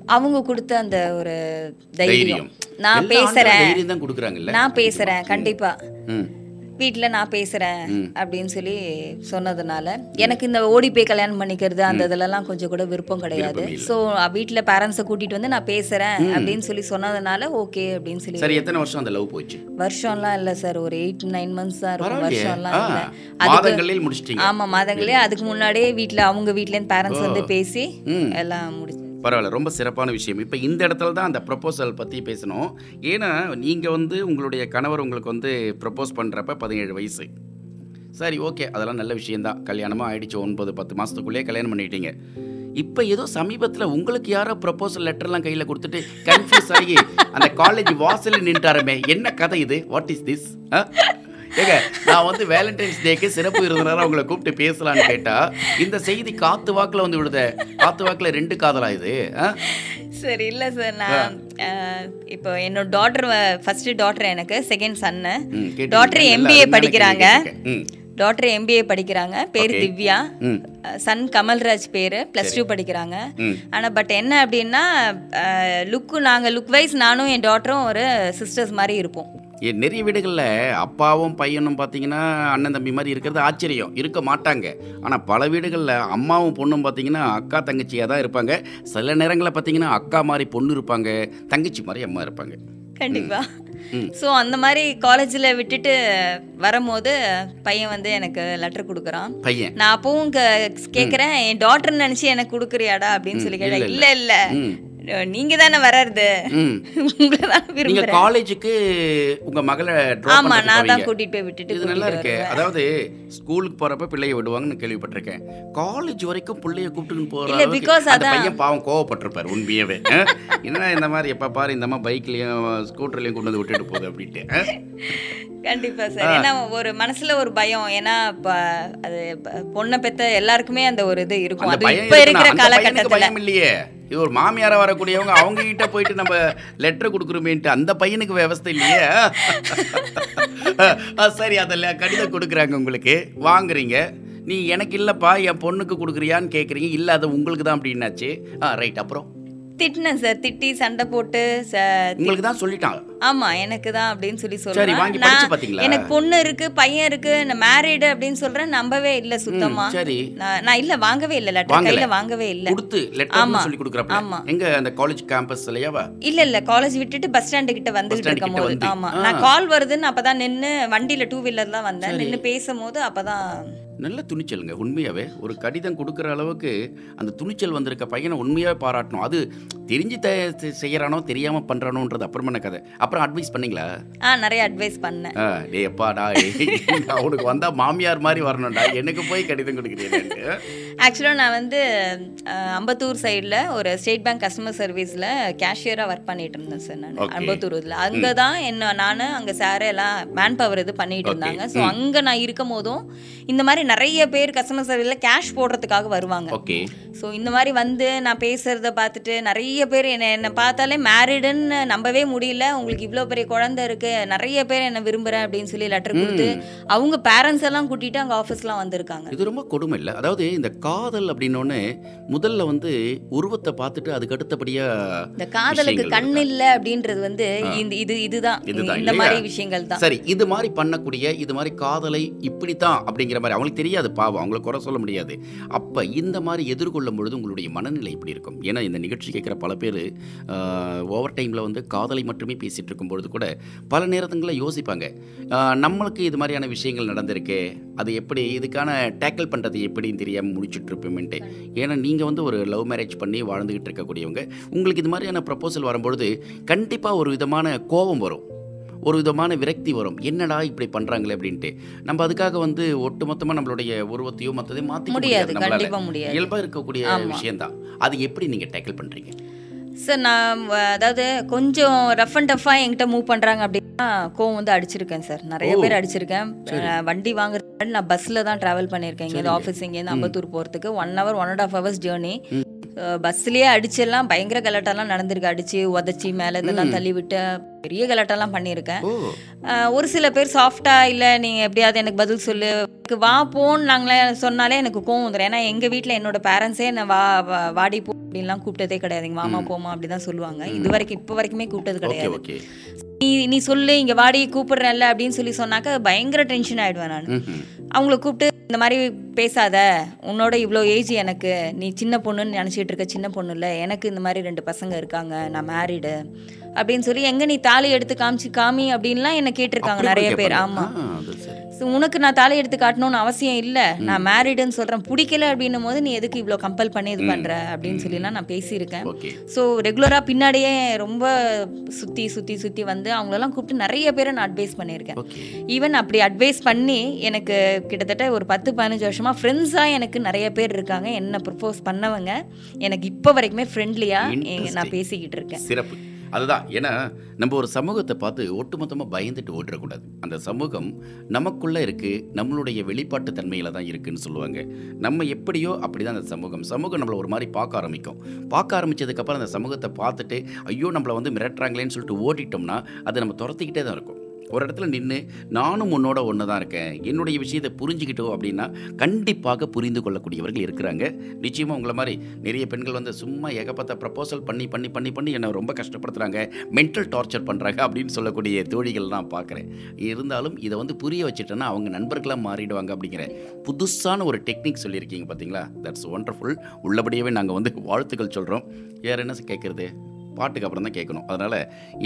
அவங்க கொடுத்த அந்த ஒரு தைரியம். நான் பேசுறேன். நான் பேசுறேன் கண்டிப்பா. ம். வீட்ல நான் பேசுறேன் அப்படின்னு சொல்லி சொன்னதுனால எனக்கு இந்த ஓடி போய் கல்யாணம் பண்ணிக்கிறது அந்த இதுலலாம் கொஞ்சம் கூட விருப்பம் கிடையாது. ஸோ வீட்டில் பேரண்ட்ஸை கூட்டிட்டு வந்து நான் பேசுறேன் அப்படின்னு சொல்லி சொன்னதுனால ஓகே அப்படின்னு சொல்லி சரி எத்தனை வருஷம் அந்த லவ் போச்சு? வருஷம்லாம் இல்லை சார் ஒரு எயிட் நைன் மந்த்ஸ் தான் இருக்கும். வருஷம்லாம் இல்லை. அதுக்கு மாதங்களில் முடிச்சிட்டீங்க. ஆமா மாதங்களே அதுக்கு முன்னாடியே வீட்ல அவங்க வீட்லேருந்து பேரண்ட்ஸ் வந்து பேசி. எல்லாம் முடிச்சு பரவாயில்ல ரொம்ப சிறப்பான விஷயம். இப்போ இந்த இடத்துல தான் அந்த ப்ரப்போசல் பற்றி பேசணும். ஏன்னா நீங்கள் வந்து உங்களுடைய கணவர் உங்களுக்கு வந்து ப்ரப்போஸ் பண்ணுறப்ப பதினேழு வயசு. சரி ஓகே. அதெல்லாம் நல்ல விஷயந்தான் கல்யாணமாக ஆயிடுச்சு ஒன்பது பத்து மாதத்துக்குள்ளேயே கல்யாணம் பண்ணிட்டீங்க. இப்போ ஏதோ சமீபத்தில் உங்களுக்கு யாரோ ப்ரப்போசல் லெட்டர்லாம் கையில் கொடுத்துட்டு கன்ஃபியூஸ் ஆகி அந்த காலேஜ் வாசலில் நின்றாருமே என்ன கதை இது? வாட் இஸ் திஸ் ஏங்க நான் வந்து வேலண்டைன்ஸ் டேக்கு சிறப்பு விருந்தினராக உங்களை கூப்பிட்டு பேசலான்னு கேட்டா இந்த செய்தி காத்து வாக்குல வந்து விடுதே காத்து வாக்குல ரெண்டு காதலா இது? சரி இல்ல சார் நான் இப்போ என்னோட டாட்டர் ஃபர்ஸ்ட் டாட்டர் எனக்கு செகண்ட் சன்னு நல்லா எம்பிஏ படிக்கிறாங்க. டாக்டர் எம்பிஏ படிக்கிறாங்க. பேர். திவ்யா. சன் கமல்ராஜ் பேர் ப்ளஸ் டூ படிக்கிறாங்க. ஆனால் பட் என்ன அப்படின்னா லுக்கு நாங்கள் லுக் வைஸ் நானும் என் டாட்டரும் ஒரு சிஸ்டர்ஸ் மாதிரி இருப்போம். நிறைய வீடுகளில் அப்பாவும் பையனும் பார்த்தீங்கன்னா அண்ணன் தம்பி மாதிரி இருக்கிறது ஆச்சரியம். இருக்க மாட்டாங்க. ஆனால் பல வீடுகளில் அம்மாவும் பொண்ணும் பார்த்தீங்கன்னா அக்கா தங்கச்சியாக தான் இருப்பாங்க. சில நேரங்களில் பார்த்தீங்கன்னா அக்கா மாதிரி பொண்ணு இருப்பாங்க தங்கச்சி மாதிரி அம்மா இருப்பாங்க. கண்டிப்பா. ம். ஸோ அந்த மாதிரி காலேஜில் விட்டுட்டு வரும்போது பையன் வந்து எனக்கு லெட்டர் கொடுக்குறான். பையன்? நான் அப்பவும் கேட்குறேன் என் டாக்டர் நினச்சி எனக்கு கொடுக்குறியாடா? அப்படின்னு சொல்லி கேட்டேன். இல்ல, இல்லை நீங்க தானே வர்றது. நீங்க காலேஜுக்கு உங்க மகளை ஆமா நான் தான். கூட்டிட்டு போய் விட்டுட்டு இது நல்லா இருக்கு. அதாவது ஸ்கூலுக்கு போறப்ப பிள்ளைய விடுவாங்கன்னு கேள்விப்பட்டிருக்கேன். காலேஜ் வரைக்கும் பிள்ளைய கூப்பிட்டுன்னு போற இல்ல, அளவுக்கு because அந்த அதான். பையன் பாவம் கோவப்பட்டிருப்பார் உண்மையாவே? என்ன இந்த மாதிரி எப்ப பாரு இந்த மாதிரி பைக்லயும் ஸ்கூட்டர்லயும் கொண்டு வந்து விட்டுட்டு போகுது அப்படின்ட்டு? கண்டிப்பா சார் ஏன்னா ஒரு மனசுல ஒரு பயம். ஏன்னா அது பொண்ணை பெத்த எல்லாருக்குமே அந்த ஒரு இது இருக்கும். அது இப்ப இருக்கிற காலகட்டத்துல. இது ஒரு மாமியாரா வரக்கூடியவங்க அவங்க கிட்ட போயிட்டு நம்ம லெட்டர் கொடுக்குறோமேன்ட்டு அந்த பையனுக்கு விவஸ்தை இல்லையே? சரி அதில் கடிதம் கொடுக்குறாங்க உங்களுக்கு. வாங்குறீங்க. நீ எனக்கு இல்லைப்பா என் பொண்ணுக்கு கொடுக்குறியான்னு கேட்குறீங்க இல்லை அது உங்களுக்கு தான் அப்படின்னாச்சு ஆ ரைட் அப்புறம்? திட்டினேன் சார் திட்டி சண்டை போட்டு உங்களுக்கு தான் சொல்லிட்டாங்க ஆமா எனக்கு தான் அப்படின்னு சொல்லி சொல்றேன்? எனக்கு பொண்ணு இருக்கு பையன் இருக்கு நான் மேரிடு அப்படின்னு சொல்றேன் நம்பவே இல்ல சுத்தமா சரி நான் இல்ல வாங்கவே இல்ல லெட்டர். கையில வாங்கவே இல்ல கொடுத்து லெட்டர். சொல்லி கொடுக்குறப்ப ஆமா. எங்க அந்த காலேஜ் கேம்பஸ்லயாவா இல்ல இல்ல காலேஜ் விட்டுட்டு பஸ் ஸ்டாண்டு கிட்ட வந்துகிட்டு stand இருக்கும் கிட்ட போது வந்து. ஆமா. நான் கால் வருதுன்னு அப்பதான் நின்னு வண்டியில டூ வீலர் தான் வந்தேன் நின்னு பேசும்போது அப்பதான் நல்ல துணிச்சலுங்க உண்மையாவே ஒரு கடிதம் கொடுக்குற அளவுக்கு அந்த துணிச்சல் வந்திருக்க பையனை உண்மையாவே பாராட்டணும் அது தெரிஞ்சு த செய்யறானோ தெரியாம பண்றானோன்றது அப்புறமான கதை அப்புறம் அட்வைஸ் பண்ணீங்களா? ஆ நிறைய அட்வைஸ் பண்ணேன். டேய் அப்பாடா அவனுக்கு வந்தா மாமியார் மாதிரி வரணும்டா. எனக்கு போய் கடிதம் கொடுக்குறீங்க ஆக்சுவலாக நான் வந்து அம்பத்தூர் சைடில் ஒரு ஸ்டேட் பேங்க் கஸ்டமர் சர்வீஸில் கேஷியராக ஒர்க் பண்ணிட்டு இருந்தேன் சார் நான். அம்பத்தூர் இதில் அங்கே தான் என்ன நான் அங்கே சார் எல்லாம் மேன் பவர் இது பண்ணிட்டு. இருந்தாங்க. ஸோ அங்கே நான் இருக்கும் போதும் இந்த மாதிரி நிறைய பேர் கஸ்டமர் சர்வீஸில் கேஷ் போடுறதுக்காக வருவாங்க. ஸோ இந்த மாதிரி வந்து நான் பேசுகிறத பார்த்துட்டு நிறைய பேர் என்னை என்னை பார்த்தாலே மேரிடுன்னு நம்பவே முடியல. உங்களுக்கு இவ்வளோ பெரிய குழந்தை இருக்குது நிறைய பேர் என்னை விரும்புகிறேன் அப்படின்னு சொல்லி லெட்டர் கொடுத்து அவங்க பேரண்ட்ஸ் எல்லாம் கூட்டிகிட்டு அங்கே ஆஃபீஸ்லாம் வந்திருக்காங்க. இது ரொம்ப கொடுமை இல்லை? அதாவது இந்த காதல் அப்படின்னோடனே முதல்ல வந்து உருவத்தை பார்த்துட்டு அதுக்கு அடுத்தபடியா இந்த காதலுக்கு கண் இல்ல அப்படின்றது வந்து இந்த இது இதுதான். இந்த? மாதிரி விஷயங்கள் தான். சரி இது மாதிரி பண்ணக்கூடிய இது மாதிரி காதலை இப்படித்தான் அப்படிங்கிற மாதிரி அவங்களுக்கு தெரியாது பாவம் அவங்கள குறை சொல்ல முடியாது. அப்போ இந்த மாதிரி எதிர்கொள்ளும் பொழுது உங்களுடைய மனநிலை எப்படி இருக்கும்? ஏன்னா இந்த நிகழ்ச்சி கேட்குற பல பேர் ஓவர் டைமில் வந்து காதலை மட்டுமே பேசிகிட்டு இருக்கும் பொழுது கூட பல நேரத்துங்களில் யோசிப்பாங்க. நம்மளுக்கு இது மாதிரியான விஷயங்கள் நடந்திருக்கே அது எப்படி இதுக்கான டேக்கிள் பண்ணுறது எப்படின்னு தெரியாமல் முடிச்சுட்டு இருப்போமென்ட்டு ஏன்னா நீங்கள் வந்து ஒரு லவ் மேரேஜ் பண்ணி வாழ்ந்துக்கிட்டு இருக்கக்கூடியவங்க உங்களுக்கு இது மாதிரியான ப்ரப்போசல் வரும்பொழுது கண்டிப்பாக ஒரு விதமான கோபம் வரும். ஒரு விதமான விரக்தி வரும். என்னடா இப்படி பண்ணுறாங்களே அப்படின்ட்டு. நம்ம அதுக்காக வந்து ஒட்டுமொத்தமாக நம்மளுடைய உருவத்தையோ மற்றதையும் மாற்றிக்க முடியாது நம்மளால. இயல்பாக இருக்கக்கூடிய. விஷயம்தான். அது எப்படி நீங்கள் டேக்கிள் பண்ணுறீங்க சார் நான் அதாவது கொஞ்சம் ரஃப் அண்ட் டஃப்பாக என்கிட்ட மூவ் பண்ணுறாங்க அப்படின்னா கோவம் வந்து அடிச்சிருக்கேன் சார். நிறைய. பேர் அடிச்சிருக்கேன். வண்டி முன்னாடி நான் பஸ்ஸில் தான் ட்ராவல் பண்ணியிருக்கேன். இங்கேருந்து ஆஃபீஸ் இங்கேருந்து அம்பத்தூர் போகிறதுக்கு one hour one and half hours journey பஸ்லேயே அடிச்செல்லாம் பயங்கர கலாட்டெல்லாம் நடந்திருக்கு. அடிச்சு உதச்சி மேலே இதெல்லாம் தள்ளி விட்டு பெரிய கலாட்டெல்லாம் பண்ணியிருக்கேன். ஒரு சில பேர் சாஃப்டா இல்லை நீங்கள் எப்படியாவது எனக்கு பதில் சொல்லு. எனக்கு வா போன்னு நாங்களே சொன்னாலே எனக்கு கோவம் வந்துடும் ஏன்னா எங்கள் வீட்டில் என்னோட பேரண்ட்ஸே என்னை வா வாடி போ அப்படின்லாம் கூப்பிட்டதே கிடையாதுங்க மாமா போமா அப்படி தான் சொல்லுவாங்க. இது வரைக்கும் இப்போ வரைக்குமே கூப்பிட்டது கிடையாது. நீ நீ சொல்லு இங்கே வாடி கூப்பிடுறேன்ல அப்படின்னு சொல்லி சொன்னாக்க பயங்கர டென்ஷன் ஆயிடுவேன் நான். அவங்கள கூப்பிட்டு இந்த மாதிரி பேசாத. உன்னோட இவ்வளோ ஏஜ் எனக்கு. நீ சின்ன பொண்ணுன்னு நினச்சிட்டு இருக்க சின்ன பொண்ணு இல்லை எனக்கு இந்த மாதிரி ரெண்டு பசங்க இருக்காங்க நான் மேரிடு அப்படின்னு சொல்லி எங்கே நீ தாலி எடுத்து காமிச்சு காமி அப்படின்லாம் என்ன கேட்டிருக்காங்க நிறைய பேர். ஆமாம் உனக்கு நான் தாலி எடுத்து காட்டணும்னு அவசியம் இல்லை. நான் மேரிடுன்னு சொல்கிறேன் பிடிக்கல அப்படின்னும் போது நீ எதுக்கு இவ்வளோ கம்பல் பண்ணி இது பண்ணுற அப்படின்னு சொல்லிலாம் நான் பேசியிருக்கேன். ஸோ ரெகுலராக பின்னாடியே ரொம்ப சுற்றி சுற்றி சுற்றி வந்து அவங்களெல்லாம் கூப்பிட்டு நிறைய பேரை நான் அட்வைஸ் பண்ணியிருக்கேன். ஈவன் அப்படி அட்வைஸ் பண்ணி எனக்கு கிட்டத்தட்ட ஒரு பத்து பதினஞ்சு வருஷமாக ஃப்ரெண்ட்ஸாக எனக்கு நிறைய பேர் இருக்காங்க. என்ன ப்ரப்போஸ் பண்ணவங்க. எனக்கு இப்போ வரைக்குமே ஃப்ரெண்ட்லியாக நான். பேசிக்கிட்டு இருக்கேன். சிறப்பு. அதுதான். ஏன்னா நம்ம ஒரு சமூகத்தை பார்த்து ஒட்டுமொத்தமாக பயந்துட்டு ஓட்டுறக்கூடாது அந்த சமூகம் நமக்குள்ளே இருக்குது நம்மளுடைய வெளிப்பாட்டு தன்மையில் தான் இருக்குன்னு சொல்லுவாங்க. நம்ம எப்படியோ அப்படி தான் அந்த சமூகம். சமூகம் நம்மளை ஒரு மாதிரி பார்க்க ஆரம்பிக்கும். பார்க்க ஆரம்பிச்சதுக்கப்புறம் அந்த சமூகத்தை பார்த்துட்டு ஐயோ நம்மளை வந்து மிரட்டுறாங்களேன்னு சொல்லிட்டு ஓடிட்டோம்னா அதை நம்ம துரத்திக்கிட்டே தான் இருக்கும். ஒரு இடத்துல நின்று நானும் உன்னோட ஒன்று தான் இருக்கேன். என்னுடைய விஷயத்தை புரிஞ்சுக்கிட்டோம் அப்படின்னா கண்டிப்பாக புரிந்து கொள்ளக்கூடியவர்கள் இருக்கிறாங்க. நிச்சயமாக உங்களை மாதிரி நிறைய பெண்கள் வந்து சும்மா ஏகப்பட்ட ப்ரப்போசல் பண்ணி பண்ணி பண்ணி பண்ணி என்னை ரொம்ப கஷ்டப்படுத்துகிறாங்க மென்டல் டார்ச்சர் பண்ணுறாங்க அப்படின்னு சொல்லக்கூடிய தோழிகள் நான் பார்க்குறேன். இருந்தாலும் இதை வந்து புரிய வச்சுட்டேன்னா அவங்க நண்பர்களாக மாறிடுவாங்க அப்படிங்கிற புதுசான ஒரு டெக்னிக் சொல்லியிருக்கீங்க பார்த்தீங்களா தட்ஸ் ஒண்டர்ஃபுல் உள்ளபடியாகவே நாங்கள் வந்து வாழ்த்துக்கள் சொல்கிறோம் வேறு என்ன கேட்குறது பாட்டுக்கு அப்புறம் தான் கேட்கணும். அதனால்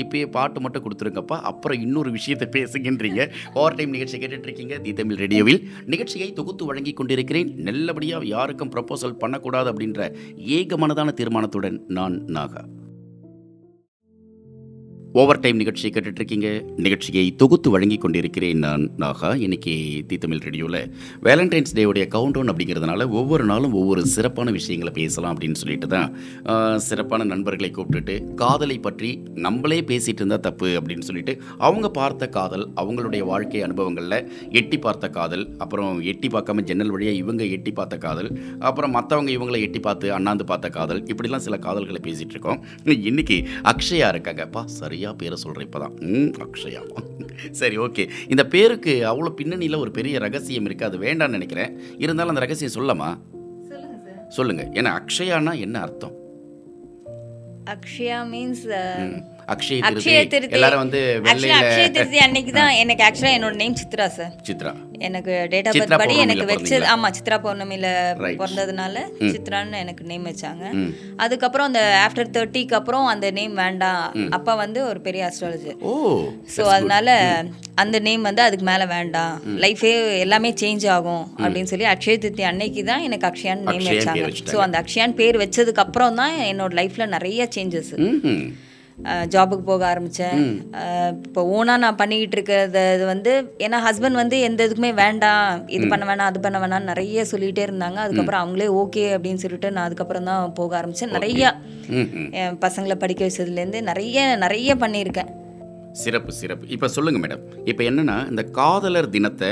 இப்போயே பாட்டு மட்டும் கொடுத்துருங்கப்பா. அப்புறம் இன்னொரு விஷயத்தை பேசுகின்றீங்க. ஓவர் டைம் நிகழ்ச்சி கேட்டுட்ருக்கீங்க தி தமிழ் ரேடியோவில் நிகழ்ச்சியை தொகுத்து வழங்கி கொண்டிருக்கிறேன். நல்லபடியாக யாருக்கும் ப்ரப்போசல் பண்ணக்கூடாது அப்படின்ற ஏக மனதான தீர்மானத்துடன் நான் நாகா. ஓவர் டைம் நிகழ்ச்சியை கேட்டுட்ருக்கீங்க. நிகழ்ச்சியை தொகுத்து வழங்கி கொண்டிருக்கிறேன் நான் நாகா. இன்னைக்கு தி தமிழ் ரேடியோவில் வேலண்டைன்ஸ் டேவுடைய கவுண்டவுன் அப்படிங்கிறதுனால ஒவ்வொரு நாளும் ஒவ்வொரு சிறப்பான விஷயங்களை பேசலாம் அப்படின்னு சொல்லிட்டு தான் சிறப்பான நண்பர்களை கூப்பிட்டுட்டு காதலை பற்றி நம்மளே பேசிகிட்டு இருந்தால் தப்பு அப்படின்னு சொல்லிட்டு அவங்க பார்த்த காதல் அவங்களுடைய வாழ்க்கை அனுபவங்களில் எட்டி பார்த்த காதல் அப்புறம் எட்டி பார்க்காம ஜன்னல் வழியாக இவங்க எட்டி பார்த்த காதல் அப்புறம் மற்றவங்க இவங்களை எட்டி பார்த்து அண்ணாந்து பார்த்த காதல் இப்படிலாம் சில காதல்களை பேசிகிட்டு இருக்கோம் இன்றைக்கி அக்ஷயா இருக்காங்கப்பா சரியாக பேரை சொல்கிறேன் இப்போ தான் அக்ஷயா. சரி ஓகே. இந்த பேருக்கு அவ்வளோ பின்னணியில் ஒரு பெரிய ரகசியம் இருக்குது அது வேண்டாம்னு நினைக்கிறேன். இருந்தாலும் அந்த ரகசியம் சொல்லமா சொல்லுங்க சார். சொல்லுங்கள் ஏன்னா அக்ஷயானா என்ன அர்த்தம்? அக்ஷயா மீன்ஸ் ம், அக்ஷய அக்ஷய திருதி. எல்லாரும் வந்து ஆக்சுவலா அக்ஷய வெள்ளையில் திருதி அன்னைக்கு தான் எனக்கு ஆக்சுவலா என்னோட நேம் சித்ரா சார் சித்ரா. எனக்கு டேட் ஆஃப் பர்த் படி பௌர்ணமில எனக்கு வச்சது? ஆமா சித்ரா Right. பிறந்ததுனால சித்ரான்னு எனக்கு நேம் வச்சாங்க. அதுக்கப்புறம் அந்த ஆஃப்டர் தேர்ட்டிக்கு அப்புறம் அந்த நேம் வேண்டாம். அப்பா வந்து ஒரு பெரிய அஸ்ட்ராலஜர் ஓ ஸோ அதனால அந்த நேம் வந்து அதுக்கு மேலே வேண்டாம். லைஃபே எல்லாமே சேஞ்ச் ஆகும் அப்படின்னு சொல்லி அக்ஷய திருத்தி அன்னைக்கு தான் எனக்கு அக்ஷயான் நேம் அக்ஷயான்னு பேர் வச்சாங்க. ஸோ அந்த அக்ஷயான் பேர் வச்சதுக்கு அப்புறம் தான் என்னோட லைஃப்ல நிறைய சேஞ்சஸ் ஜாபுக்கு போக ஆரம்பித்தேன் இப்போ ஓனாக நான் பண்ணிக்கிட்டு இருக்கிறது இது வந்து ஏன்னா ஹஸ்பண்ட் வந்து எந்த இதுக்குமே வேண்டாம் இது பண்ண வேணாம் அது பண்ண வேணாம்னு நிறைய சொல்லிகிட்டே இருந்தாங்க. அதுக்கப்புறம் அவங்களே ஓகே அப்படின்னு சொல்லிட்டு நான் அதுக்கப்புறம் தான் போக ஆரம்பித்தேன் நிறையா என் பசங்களை படிக்க வச்சதுலேருந்து நிறைய நிறைய பண்ணியிருக்கேன். சிறப்பு சிறப்பு. இப்போ சொல்லுங்கள் மேடம் இப்போ என்னென்னா இந்த காதலர் தினத்தை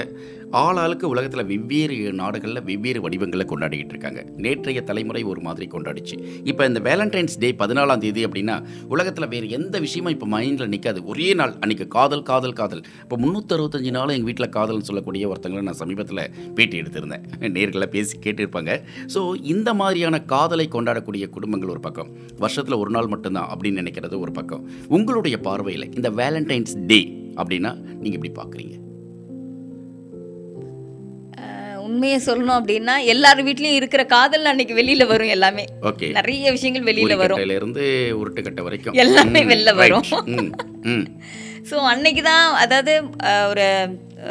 ஆளாளுக்கு உலகத்தில் வெவ்வேறு நாடுகளில் வெவ்வேறு வடிவங்களை கொண்டாடிக்கிட்டு இருக்காங்க. நேற்றைய தலைமுறை ஒரு மாதிரி கொண்டாடிச்சு. இப்போ இந்த வேலண்டைன்ஸ் டே பதினாலாம் தேதி அப்படின்னா உலகத்தில் வேறு எந்த விஷயமும் இப்போ மைண்டில் நிற்காது ஒரே நாள் அன்றைக்கி காதல் காதல் காதல். இப்போ முந்நூற்றறுபத்தஞ்சு நாள் எங்கள் வீட்டில் காதல்னு சொல்லக்கூடிய ஒருத்தங்களை நான் சமீபத்தில் பேட்டி எடுத்திருந்தேன். நேர்களை பேசி கேட்டிருப்பாங்க. ஸோ இந்த மாதிரியான காதலை கொண்டாடக்கூடிய குடும்பங்கள் ஒரு பக்கம். வருஷத்தில் ஒரு நாள் மட்டும்தான் அப்படின்னு நினைக்கிறது ஒரு பக்கம். உங்களுடைய பார்வையில் இந்த வேலண்டைன்ஸ் டே அப்படின்னா நீங்கள் இப்படி பார்க்குறீங்க? உண்மையை சொல்லணும் அப்படின்னா எல்லார் வீட்லயும் இருக்கிற காதல் அன்னைக்கு வெளியில வரும் எல்லாமே. ஓகே நிறைய விஷயங்கள் வெளியில வரும். இருந்து உருட்டுக்கட்டை வரைக்கும். எல்லாமே வெளில. வரும். ஸோ அன்னைக்கு தான் அதாவது ஒரு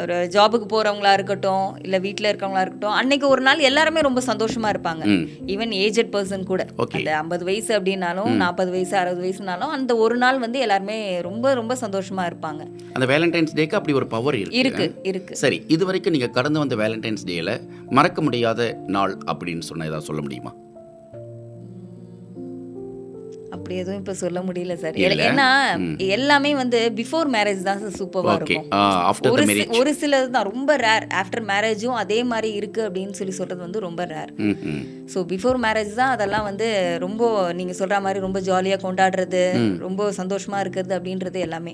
ஒரு ஜாபுக்கு போறவங்களா இருக்கட்டும் இல்ல வீட்ல இருக்கவங்களா இருக்கட்டும் அன்னைக்கு ஒரு நாள் எல்லாருமே ரொம்ப சந்தோஷமா இருப்பாங்க. ஈவன் ஏஜட் பர்சன் கூட. அந்த ஐம்பது வயசு அப்படின்னாலும் நாற்பது வயசு அறுபது வயசுனாலும் அந்த ஒரு நாள் வந்து எல்லாருமே ரொம்ப ரொம்ப சந்தோஷமா இருப்பாங்க. அந்த வேலண்டைன்ஸ் டேக்கு அப்படி ஒரு பவர் இருக்கு. இருக்கு இருக்கு. சரி இது வரைக்கும் நீங்க கடந்து வந்த வேலண்டைன்ஸ் டேல மறக்க முடியாத நாள் அப்படின்னு சொன்ன ஏதாவது சொல்ல முடியுமா? அப்படி எதுவும் இப்ப சொல்ல முடியல சார். ஏன்னா எல்லாமே வந்து பிஃபோர் மேரேஜ் தான் சார் சூப்பரா ஓகே இருக்கும். ஒரு ஒரு சிலது தான் ரொம்ப ரேர் ஆஃப்டர் மேரேஜும் அதே மாதிரி இருக்கு அப்படின்னு சொல்லி சொல்றது வந்து ரொம்ப ரேர் ஸோ பிஃபோர் மேரேஜ் தான் அதெல்லாம் வந்து ரொம்ப நீங்கள் சொல்கிற மாதிரி ரொம்ப ஜாலியாக கொண்டாடுறது ரொம்ப சந்தோஷமா இருக்கிறது அப்படின்றது எல்லாமே.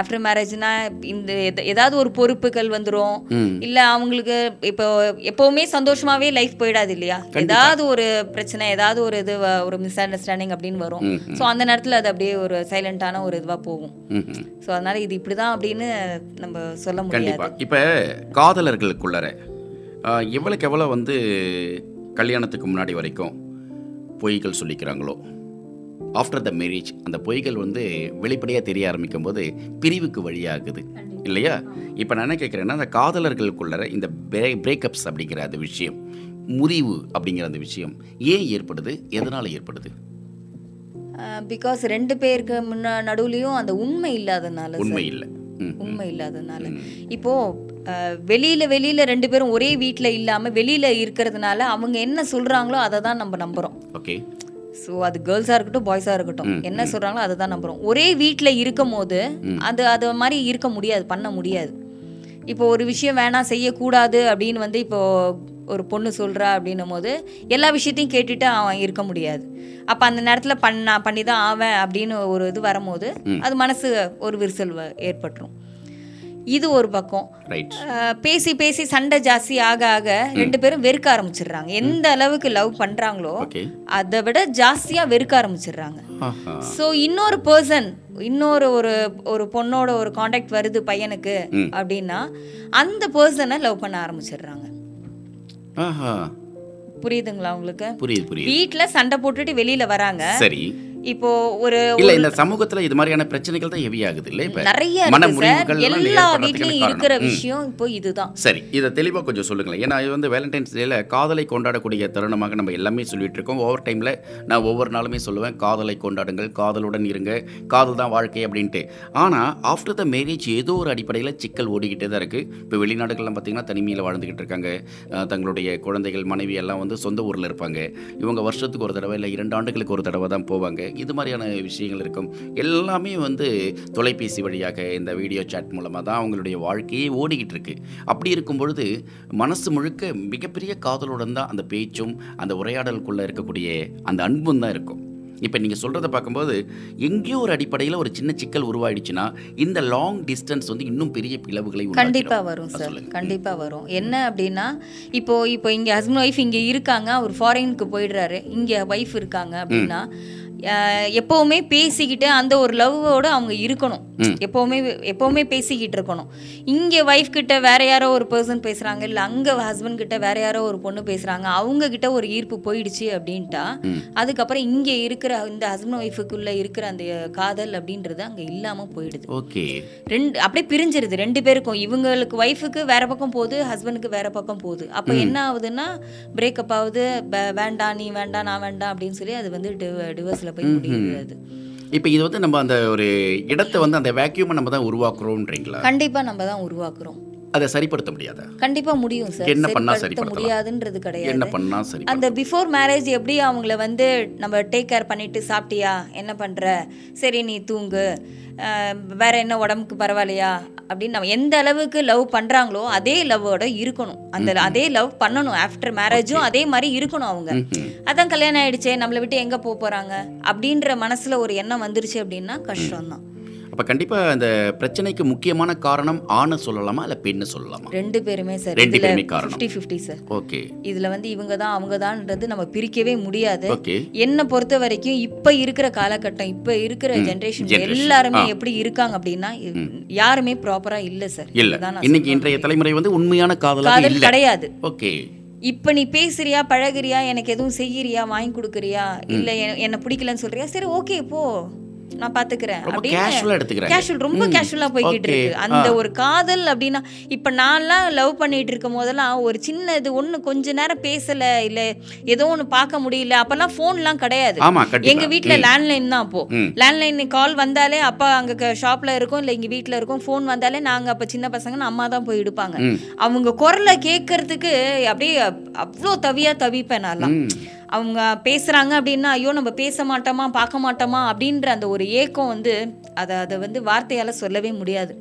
ஆஃப்டர் மேரேஜ்னா இந்த ஏதாவது ஒரு பொறுப்புகள் வந்துரும். ம். இல்லை அவங்களுக்கு இப்போ எப்போவுமே சந்தோஷமாவே லைஃப் போயிடாது இல்லையா? ஏதாவது ஒரு பிரச்சனை ஏதாவது ஒரு இது ஒரு மிஸ் அண்டர்ஸ்டாண்டிங் அப்படின்னு வரும். ஸோ அந்த நேரத்தில் அது அப்படியே ஒரு சைலண்டான ஒரு இதுவாக போகும். ஸோ அதனால இது இப்படி தான் அப்படின்னு நம்ம சொல்ல முடியாது. கண்டிப்பா. இப்போ காதலர்களுக்குள்ளர ஆ, எவ்வளவுக்கு எவ்வளோ வந்து கல்யாணத்துக்கு முன்னாடி வரைக்கும் பொய்கள் சொல்லிக்கிறாங்களோ? ஆஃப்டர் த மேரேஜ் அந்த பொய்கள் வந்து வெளிப்படையாக தெரிய ஆரம்பிக்கும் போது பிரிவுக்கு வழியாகுது. இல்லையா? இப்போ நான் என்ன கேட்குறேன்னா அந்த காதலர்களுக்குள்ளர இந்த பிரே பிரேக்கப்ஸ் அப்படிங்கிற அந்த விஷயம் முறிவு அப்படிங்கிற அந்த விஷயம் ஏன் ஏற்படுது? எதனால் ஏற்படுது? பிகாஸ் ரெண்டு பேருக்கு முன்ன நடுவுலையும் அந்த உண்மை இல்லாதனால. உண்மை இல்லை. உண்மை இல்லாதனால. இப்போ வெளியில வெளியில ரெண்டு பேரும் ஒரே வீட்ல இல்லாம வெளியில இருக்கிறதுனால அவங்க என்ன சொல்றாங்களோ அதை தான் நம்ம நம்புறோம். ஓகே. ஸோ அது கேர்ள்ஸாக இருக்கட்டும் பாய்ஸாக இருக்கட்டும். என்ன சொல்றாங்களோ அதை தான் நம்புறோம். ஒரே வீட்டில் இருக்கும் போது அது அது மாதிரி இருக்க முடியாது பண்ண முடியாது. இப்போ ஒரு விஷயம் வேணாம் செய்யக்கூடாது அப்படின்னு வந்து இப்போ ஒரு பொண்ணு சொல்றா அப்படின்னும் போது எல்லா விஷயத்தையும் கேட்டுட்டு அவன் இருக்க முடியாது. அப்போ அந்த நேரத்தில் பண்ணா பண்ணி தான் ஆவேன் அப்படின்னு ஒரு இது வரும்போது அது மனசு ஒரு விரிசல் ஏற்பட்டுரும். இது ஒரு பக்கம். பேசி பேசி சண்டை ஜாஸ்தி ஆக ஆக ரெண்டு பேரும் வெறுக்க ஆரம்பிச்சிடுறாங்க. எந்த அளவுக்கு லவ் பண்றாங்களோ அதை விட ஜாஸ்தியா வெறுக்க ஆரம்பிச்சிடுறாங்க. ஸோ இன்னொரு பர்சன் இன்னொரு ஒரு ஒரு பொண்ணோட ஒரு காண்டாக்ட் வருது பையனுக்கு அப்படின்னா அந்த பர்சனை லவ் பண்ண ஆரம்பிச்சிடுறாங்க. புரியுதுங்களா உங்களுக்கு? புரியுது புரியுது. வீட்ல சண்டை போட்டுட்டு வெளியில வராங்க. சரி. இப்போ ஒரு இல்ல இந்த சமூகத்துல இது மாதிரியான பிரச்சனைகள் தான் ஹெவி ஆகுது இல்ல இப்ப? நிறைய எல்லா வீட்லயும். இருக்கிற. விஷயம் இப்போ இதுதான். சரி இதை தெளிவாக கொஞ்சம் சொல்லுங்களேன். ஏன்னா இது வந்து வேலண்டைன்ஸ் டேல காதலை கொண்டாடக்கூடிய தருணமாக நம்ம எல்லாமே சொல்லிட்டு இருக்கோம். ஓவர் டைமில் நான் ஒவ்வொரு நாளுமே சொல்லுவேன் காதலை கொண்டாடுங்கள் காதலுடன் இருங்க காதல் தான் வாழ்க்கை அப்படின்ட்டு. ஆனால் ஆஃப்டர் த மேரேஜ் ஏதோ ஒரு அடிப்படையில் சிக்கல் ஓடிக்கிட்டே தான் இருக்குது இப்போ வெளிநாடுகள்லாம் பார்த்தீங்கன்னா தனிமையில் வாழ்ந்துக்கிட்டு இருக்காங்க. தங்களுடைய குழந்தைகள் மனைவி எல்லாம் வந்து சொந்த ஊரில் இருப்பாங்க. இவங்க வருஷத்துக்கு ஒரு தடவை இல்லை இரண்டு ஆண்டுகளுக்கு ஒரு தடவை தான் போவாங்க. இது மாதிரியான விஷயங்கள் இருக்கும். எல்லாமே வந்து தொலைபேசி வழியாக இந்த வீடியோ சாட் மூலமாக தான் அவங்களுடைய வாழ்க்கையே ஓடிக்கிட்டு இருக்கு. அப்படி இருக்கும் பொழுது மனசு முழுக்க மிகப்பெரிய காதலுடன் தான் அந்த பேச்சும் அந்த உரையாடலுக்குள்ளே இருக்கக்கூடிய அந்த அன்பும் தான் இருக்கும். இப்போ நீங்கள் சொல்கிறத பார்க்கும்போது எங்கேயோ ஒரு அடிப்படையில் ஒரு சின்ன சிக்கல் உருவாயிடுச்சுன்னா இந்த லாங் டிஸ்டன்ஸ் வந்து இன்னும் பெரிய பிளவுகளை கண்டிப்பா உண்டாக்கிடும். வரும் சார் சொல்லுங்க. கண்டிப்பா வரும். என்ன அப்படின்னா இப்போ இப்போ இங்க ஹஸ்பண்ட் ஒய்ஃப் இங்க இருக்காங்க அவர் ஃபாரினுக்கு போயிடுறாரு. இங்க ஒய்ஃப் இருக்காங்க அப்படின்னா எப்பவுமே பேசிக்கிட்டு அந்த ஒரு லவ்வோட அவங்க இருக்கணும். எப்பவுமே எப்பவுமே பேசிக்கிட்டு இருக்கணும். இங்க ஒய்ஃப் கிட்ட வேற யாரோ ஒரு பர்சன் பேசுறாங்க இல்ல அங்க ஹஸ்பண்ட் கிட்ட வேற யாரோ ஒரு பொண்ணு பேசுறாங்க அவங்க கிட்ட ஒரு ஈர்ப்பு போயிடுச்சு அப்படின்ட்டா அதுக்கப்புறம் இங்க இருக்கிற இந்த ஹஸ்பண்ட் ஒய்ஃபுக்குள்ள இருக்கிற அந்த காதல் அப்படின்றது அங்க இல்லாம போயிடுது. ஓகே. ரெண்டு அப்படியே பிரிஞ்சிருது ரெண்டு பேருக்கும். இவங்களுக்கு ஒய்ஃபுக்கு வேற பக்கம் போகுது ஹஸ்பண்டுக்கு வேற பக்கம் போகுது. அப்போ என்ன ஆகுதுன்னா பிரேக்கப் ஆகுது வேண்டாம் நீ வேண்டாம் நான் வேண்டாம் அப்படின்னு சொல்லி அது வந்து டிவோர்ஸில் போய் முடியுது அது இப்போ இது வந்து நம்ம அந்த ஒரு இடத்தை வந்து அந்த வேக்யூமை நம்ம தான் உருவாக்குறோன்றீங்களா கண்டிப்பா நம்ம தான் உருவாக்குறோம். அதை சரிப்படுத்த முடியாதா? கண்டிப்பா முடியும் சார். என்ன பண்ணா சரிப்படுத்த? முடியாதுன்றது கிடையாது. என்ன பண்ணா சரி அந்த பிஃபோர் மேரேஜ் எப்படி அவங்கள வந்து நம்ம டேக் கேர் பண்ணிட்டு சாப்பிட்டியா? என்ன பண்ற? சரி நீ தூங்கு. வேற என்ன உடம்புக்கு பரவாயில்லையா? அப்படின்னு நம்ம எந்த அளவுக்கு லவ் பண்றாங்களோ அதே லவ்வோட இருக்கணும். அந்த அதே லவ் பண்ணணும். ஆஃப்டர் மேரேஜும் அதே மாதிரி இருக்கணும் அவங்க. அதான் கல்யாணம் ஆயிடுச்சே நம்மளை விட்டு எங்க போக போறாங்க? அப்படின்ற மனசுல ஒரு எண்ணம் வந்துருச்சு அப்படின்னா கஷ்டம் தான் அப்ப கண்டிப்பா அந்த பிரச்சனைக்கு முக்கியமான காரணம் ஆணை சொல்லலாமா இல்ல பெண்ணை சொல்லலாமா? ரெண்டு பேருமே சார் ரெண்டு பேருமே காரணம். Fifty fifty sir okay. இதுல வந்து இவங்க தான் அவங்க தான்ன்றது நம்ம பிரிக்கவே முடியாது. ஓகே. என்னை பொறுத்த வரைக்கும் இப்ப இருக்கிற காலகட்டம் இப்ப இருக்கிற ஜெனரேஷன். எல்லாருமே. எப்படி இருக்காங்க அப்படின்னா யாருமே ப்ராப்பரா இல்ல சார் இல்ல. இன்னைக்கு இன்றைய தலைமுறை வந்து உண்மையான காதல் கிடையாது. ஓகே. இப்ப நீ பேசுறியா பழகுறியா எனக்கு எதுவும் செய்யறியா வாங்கி கொடுக்குறியா இல்ல என்ன பிடிக்கலன்னு சொல்றியா? சரி ஓகே போ. நான் பாத்துக்கிறேன் அப்படின்னு கேஷுவலா ரொம்ப. கேஷுவலா போய்கிட்டு. இருக்கு அந்த. ஒரு காதல் அப்படின்னா இப்ப நான்லாம் லவ் பண்ணிட்டு இருக்கும் போதெல்லாம் ஒரு சின்ன இது ஒண்ணு கொஞ்ச நேரம் பேசல இல்ல ஏதோ ஒண்ணு பார்க்க முடியல அப்பெல்லாம் போன்லாம் கிடையாது ஆமா கண்டிப்பா எங்க வீட்ல லேண்ட்லைன் தான் அப்போ. லேண்ட்லைன் கால் வந்தாலே அப்பா அங்க ஷாப்ல இருக்கும் இல்ல இங்க வீட்ல இருக்கும் ஃபோன் வந்தாலே நாங்க அப்ப சின்ன பசங்கன்னு அம்மா தான் போய் எடுப்பாங்க. அவங்க குரலை கேட்கறதுக்கு அப்படியே அவ்வளோ தவியா தவிப்பேன் ம். அவங்க பேசுறாங்க அப்படின்னா ஐயோ நம்ம பேச மாட்டோமா பார்க்க மாட்டோமா? அப்படின்ற அந்த ஒரு ஏக்கம் வந்து அதை அதை வந்து வார்த்தையால சொல்லவே முடியாது.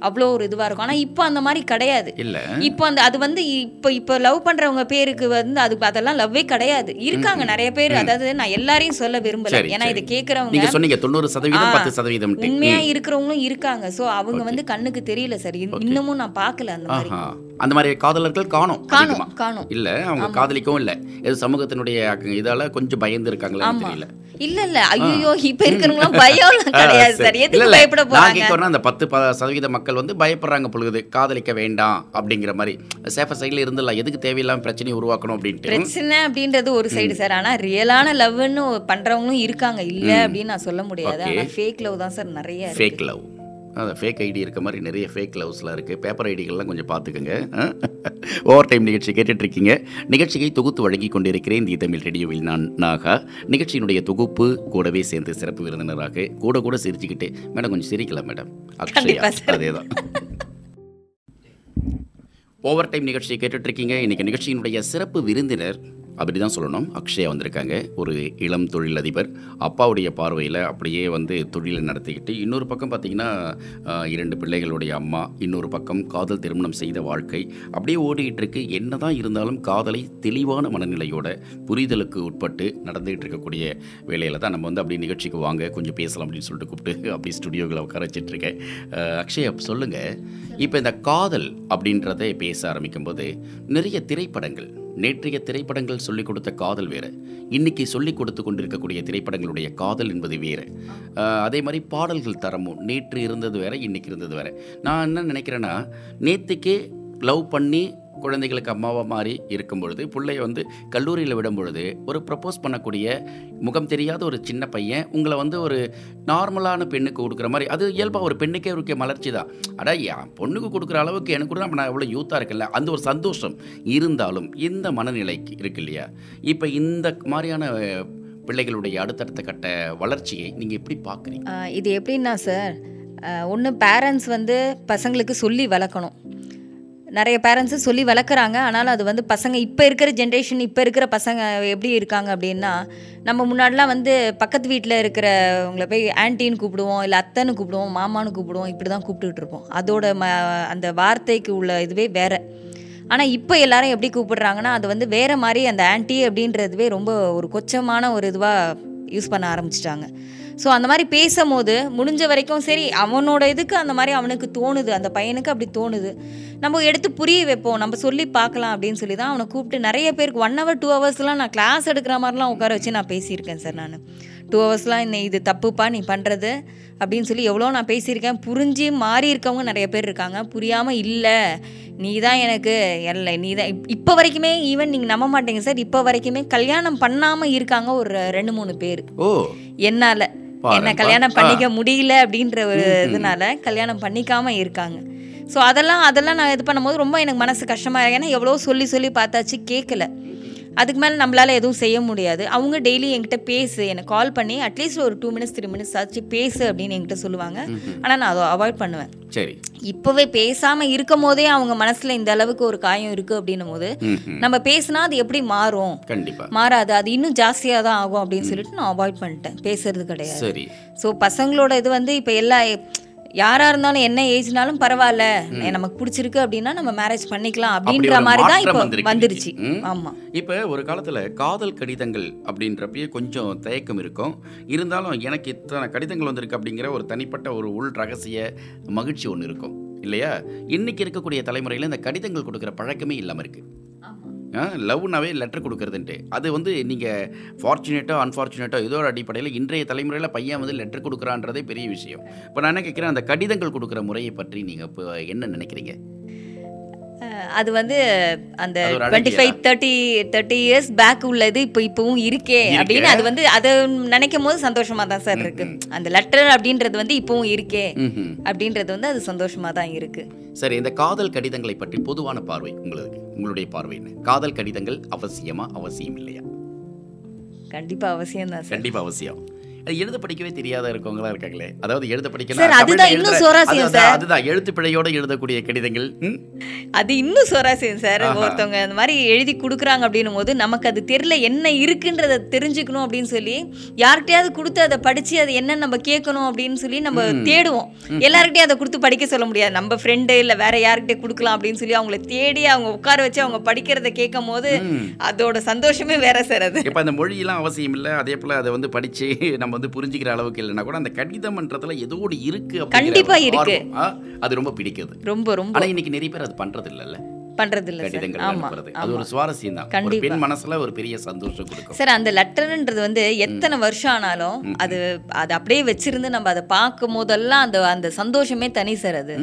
அவ்வளோ ஒரு இதுவா இருக்கும். ஆனா இப்போ அந்த மாதிரி கிடையாது. இல்ல. இப்போ அந்த அது வந்து இப்போ இப்போ லவ் பண்றவங்க பேருக்கு வந்து அது அதெல்லாம் லவ்வே கிடையாது. இருக்காங்க நிறைய பேர். அதாவது நான் எல்லாரையும் சொல்ல விரும்பல. ஏன்னா. இதை கேட்கறவங்க சொன்னீங்க தொண்ணூறு சதவீதம். பத்து சதவீதம் உண்மையா இருக்கிறவங்களும் இருக்காங்க. சோ அவங்க வந்து கண்ணுக்கு தெரியல சார். இன்னமும் நான் பார்க்கல அந்த மாதிரி. அந்த மாதிரி காதலர்கள் காணும் காணும். காணும். இல்ல அவங்க காதலிக்கவும் இல்ல. இது சமூகத்தினுடைய இதால கொஞ்சம் பயந்து இருக்காங்களான்னு தெரியல. இல்ல இல்ல ஐயோ இப்ப இருக்கிறவங்க பயம் கிடையாது. சார். எதுக்கு. பயப்பட போறாங்க? அந்த பத்து சதவீத மக்கள் வந்து பயப்படுறாங்க பொழுது காதலிக்க வேண்டாம் அப்படிங்கிற மாதிரி. சேஃப சைடில் இருந்துடலாம். எதுக்கு தேவையில்லாம பிரச்சனையை உருவாக்கணும் அப்படின்ட்டு. பிரச்சனை அப்படின்றது ஒரு சைடு சார். ஆனா ரியலான லவ்னு பண்றவங்களும் இருக்காங்க. இல்ல அப்படின்னு நான் சொல்ல முடியாது. ஆனா ஃபேக் லவ் தான் சார் நிறைய. ஃபேக் லவ் அதான் ஃபேக் ஐடி இருக்க மாதிரி நிறைய ஃபேக் லவ்ஸ்லாம் இருக்குது பேப்பர் ஐடிகள்லாம் கொஞ்சம் பார்த்துக்கோங்க ஓவர் டைம் நிகழ்ச்சி கேட்டுட்டு இருக்கீங்க நிகழ்ச்சியை தொகுத்து வழங்கி கொண்டிருக்கிறேன் தி தமிழ் ரேடியோவில் நான் நாகா. நிகழ்ச்சியினுடைய தொகுப்பு கூடவே சேர்ந்து சிறப்பு விருந்தினராக கூட கூட சிரிச்சுக்கிட்டு மேடம் கொஞ்சம் சிரிக்கலாம் மேடம். அக்ஷயா. அதே தான். ஓவர் டைம் நிகழ்ச்சியை கேட்டுட்டு இருக்கீங்க இன்னைக்கு நிகழ்ச்சியினுடைய சிறப்பு விருந்தினர் அப்படி தான் சொல்லணும். அக்ஷயா வந்திருக்காங்க. ஒரு இளம் தொழிலதிபர். அப்பாவுடைய பார்வையில் அப்படியே வந்து தொழிலை நடத்திக்கிட்டு இன்னொரு பக்கம் பார்த்தீங்கன்னா இரண்டு பிள்ளைகளுடைய அம்மா இன்னொரு பக்கம் காதல் திருமணம் செய்த வாழ்க்கை. அப்படியே ஓடிக்கிட்டு இருக்கு என்னதான் இருந்தாலும் காதலை தெளிவான மனநிலையோட புரிதலுக்கு உட்பட்டு நடந்துகிட்டு இருக்கக்கூடிய வேலையில் தான் நம்ம வந்து அப்படியே நிகழ்ச்சிக்கு வாங்க கொஞ்சம் பேசலாம் அப்படின்னு சொல்லிட்டு கூப்பிட்டு அப்படியே ஸ்டுடியோவில் உட்கார வச்சிட்ருக்கேன் அக்ஷயா சொல்லுங்கள் இப்போ இந்த காதல் அப்படின்றத பேச ஆரம்பிக்கும்போது நிறைய திரைப்படங்கள் நேற்றைய திரைப்படங்கள் சொல்லிக் கொடுத்த காதல் வேறு. இன்னைக்கு சொல்லிக் கொடுத்து கொண்டிருக்கக்கூடிய திரைப்படங்களுடைய காதல் என்பது வேறு. அதே மாதிரி பாடல்கள் தரமும் நேற்று இருந்தது வேறு இன்னைக்கு இருந்தது வேறு. நான் என்ன நினைக்கிறேன்னா நேற்றுக்கே லவ் பண்ணி குழந்தைகளுக்கு அம்மாவாக மாறி இருக்கும் பொழுது பிள்ளைய வந்து கல்லூரியில் விடும் பொழுது ஒரு ப்ரப்போஸ் பண்ணக்கூடிய முகம் தெரியாத ஒரு சின்ன பையன் உங்களை வந்து ஒரு நார்மலான பெண்ணுக்கு கொடுக்குற மாதிரி அது இயல்பாக ஒரு பெண்ணுக்கே இருக்க மலர்ச்சி தான். அடா என் பொண்ணுக்கு கொடுக்குற அளவுக்கு எனக்கு கூட நான் எவ்வளோ யூத்தாக இருக்கல அந்த ஒரு சந்தோஷம் இருந்தாலும் இந்த மனநிலைக்கு இருக்கு இல்லையா? இப்போ இந்த மாதிரியான பிள்ளைகளுடைய அடுத்தடுத்த கட்ட வளர்ச்சியை நீங்கள் எப்படி பார்க்குறீங்க? இது எப்படின்னா சார் ஒன்று பேரண்ட்ஸ் வந்து பசங்களுக்கு சொல்லி வளர்க்கணும். நிறைய பேரண்ட்ஸு சொல்லி வளர்க்குறாங்க. ஆனாலும் அது வந்து பசங்க இப்போ இருக்கிற ஜென்ரேஷன் இப்போ இருக்கிற பசங்க எப்படி இருக்காங்க அப்படின்னா நம்ம முன்னாடிலாம் வந்து பக்கத்து வீட்டில் இருக்கிறவங்கள போய் ஆன்ட்டின்னு கூப்பிடுவோம் இல்லை அத்தைன்னு கூப்பிடுவோம் மாமான்னு கூப்பிடுவோம் இப்படி தான் கூப்பிட்டுட்டு இருப்போம். அதோட ம அந்த வார்த்தைக்கு உள்ள இதுவே வேற. ஆனால் இப்போ எல்லாரும் எப்படி கூப்பிடுறாங்கன்னா அது வந்து வேறு மாதிரி அந்த ஆன்ட்டி அப்படின்றதுவே ரொம்ப ஒரு கொச்சமான ஒரு இதுவாக யூஸ் பண்ண ஆரம்பிச்சிட்டாங்க. ஸோ அந்த மாதிரி பேசும்போது முடிஞ்ச வரைக்கும் சரி அவனோட இதுக்கு அந்த மாதிரி அவனுக்கு தோணுது. அந்த பையனுக்கு அப்படி தோணுது. நம்ம எடுத்து புரிய வைப்போம். நம்ம சொல்லி பார்க்கலாம் அப்படின்னு சொல்லி தான் அவனை கூப்பிட்டு நிறைய பேருக்கு ஒன் ஹவர் டூ ஹவர்ஸ்லாம் நான் கிளாஸ் எடுக்கிற மாதிரிலாம் உட்கார வச்சு நான் பேசியிருக்கேன் சார் நான். டூ ஹவர்ஸ்லாம் இந்த இது தப்புப்பா நீ பண்ணுறது அப்படின்னு சொல்லி எவ்வளோ நான் பேசியிருக்கேன். புரிஞ்சு மாறி இருக்கவங்க நிறைய பேர் இருக்காங்க. புரியாமல் இல்லை. நீ தான் எனக்கு இல்லை நீ தான் இப்போ வரைக்குமே ஈவன் நீங்கள் நம்ப மாட்டீங்க சார். இப்போ வரைக்குமே கல்யாணம் பண்ணாமல் இருக்காங்க ஒரு ரெண்டு மூணு பேர். ஓ. என்னால. என்ன கல்யாணம் பண்ணிக்க முடியல அப்படின்ற ஒரு இதனால கல்யாணம் பண்ணிக்காம இருக்காங்க. ஸோ அதெல்லாம் அதெல்லாம் நான் இது பண்ணும்போது ரொம்ப எனக்கு மனசு கஷ்டமா இருக்கு. ஏன்னா எவ்வளோ சொல்லி சொல்லி பார்த்தாச்சு கேட்கல அதுக்கு மேலே நம்மளால எதுவும் செய்ய முடியாது. அவங்க டெய்லி என்கிட்ட பேசு. எனக்கு கால் பண்ணி அட்லீஸ்ட் ஒரு டூ மினிட்ஸ் த்ரீ மினிட்ஸ் ஆச்சு பேசு அப்படின்னு என்கிட்ட சொல்லுவாங்க. ஆனால் நான் அதை அவாய்ட் பண்ணுவேன். சரி. இப்போவே பேசாம இருக்கும் போதே அவங்க மனசுல இந்த அளவுக்கு ஒரு காயம் இருக்கு அப்படின்னும் போது. நம்ம பேசினா அது எப்படி மாறும்? கண்டிப்பா. மாறாது. அது இன்னும் ஜாஸ்தியாக தான் ஆகும் அப்படின்னு சொல்லிட்டு நான் அவாய்ட் பண்ணிட்டேன். பேசுறது கிடையாது. சரி. ஸோ பசங்களோட இது வந்து இப்போ எல்லா யாரா இருந்தாலும் என்ன ஏஜ்னாலும் பரவாயில்ல. நமக்கு பிடிச்சிருக்கு அப்படின்னா நம்ம மேரேஜ் பண்ணிக்கலாம் அப்படின்ற மாதிரி தான் இப்போ வந்துருச்சு இன்னைக்கு. ம். ஆமா. இப்போ ஒரு காலத்தில் காதல் கடிதங்கள் அப்படின்றப்பயே கொஞ்சம் தயக்கம் இருக்கும். இருந்தாலும் எனக்கு இத்தனை கடிதங்கள் வந்திருக்கு அப்படிங்கிற ஒரு தனிப்பட்ட ஒரு உள் ரகசிய மகிழ்ச்சி ஒன்று இருக்கும். இல்லையா? இன்னைக்கு இருக்கக்கூடிய தலைமுறையில் இந்த கடிதங்கள் கொடுக்குற பழக்கமே இல்லாமல் இருக்கு. லவ்னாவே லெட்டர் கொடுக்குறதுன்ட்டு. அது வந்து நீங்கள் ஃபார்ச்சுனேட்டோ அன்ஃபார்ச்சுனேட்டோ ஏதோ ஒரு அடிப்படையில் இன்றைய தலைமுறையில் பையன் வந்து லெட்டர் கொடுக்குறான்றதே பெரிய விஷயம். இப்போ நான் என்ன கேட்குறேன் அந்த கடிதங்கள் கொடுக்குற முறையை பற்றி நீங்கள் இப்போ என்ன நினைக்கிறீங்க? அது வந்து அந்த twenty five thirty thirty years back உள்ளது இப்போ இப்பவும் இருக்கே. அப்படின்னு அது வந்து அதை நினைக்கும் போது சந்தோஷமா தான் சார் இருக்கு. அந்த லெட்டர் அப்படின்றது வந்து இப்பவும் இருக்கே. அப்படின்றது வந்து அது சந்தோஷமா தான் இருக்கு. சரி இந்த காதல் கடிதங்களை பற்றி பொதுவான பார்வை உங்களுக்கு உங்களுடைய பார்வை என்ன? காதல் கடிதங்கள் அவசியமா அவசியம் இல்லையா? கண்டிப்பா அவசியம் தான் கண்டிப்பா அவசியம். அது எழுத படிக்கவே தெரியாத இருக்கவங்களா இருக்காங்களே. அதாவது எழுத படிக்க அதுதான் இன்னும் சுவாரஸ்யம் சார். அதுதான் எழுத்து பிழையோட எழுதக்கூடிய கடிதங்கள்? அது இன்னும் சுவாரஸ்யம் சார். ஒருத்தவங்க அந்த மாதிரி எழுதி கொடுக்குறாங்க அப்படின்னும் போது நமக்கு அது தெரியல என்ன இருக்குன்றத தெரிஞ்சுக்கணும் அப்படின்னு சொல்லி யார்கிட்டயாவது கொடுத்து அதை படிச்சு அது என்ன நம்ம கேட்கணும் அப்படின்னு சொல்லி நம்ம தேடுவோம். எல்லார்கிட்டயும் அதை கொடுத்து படிக்க சொல்ல முடியாது. நம்ம ஃப்ரெண்டு இல்லை வேற யார்கிட்ட கொடுக்கலாம் அப்படின்னு சொல்லி அவங்கள தேடி அவங்க உட்கார வச்சு அவங்க படிக்கிறத கேட்கும் போது அதோட சந்தோஷமே வேற சார் அது. இப்ப அந்த மொழியெல்லாம் அவசியம் இல்லை. அதே போல அதை வந்து படிச்சு நம்ம வந்து புரிஞ்சுக்கிற அளவுக்கு இல்லைன்னா கூட அந்த கடிதம்ன்றதுல ஏதோ ஒரு இருக்கு கண்டிப்பா இருக்கு. அது ரொம்ப பிடிக்குது. ரொம்ப ரொம்ப. ஆனா இன்னைக்கு நிறைய பேர் அது பண்றது இல்லைல்ல பண்றது இல்ல கடிதங்கள் அது ஒரு சுவாரஸ்யம் தான் ஒரு. பெண் மனசுல ஒரு பெரிய சந்தோஷம் கொடுக்கும். சார் அந்த லெட்டர்ன்றது வந்து எத்தனை வருஷம் ஆனாலும் அது அது அப்படியே வச்சிருந்து நம்ம அதை பார்க்கும் போதெல்லாம் அந்த அந்த சந்தோஷமே தனி சார் அது.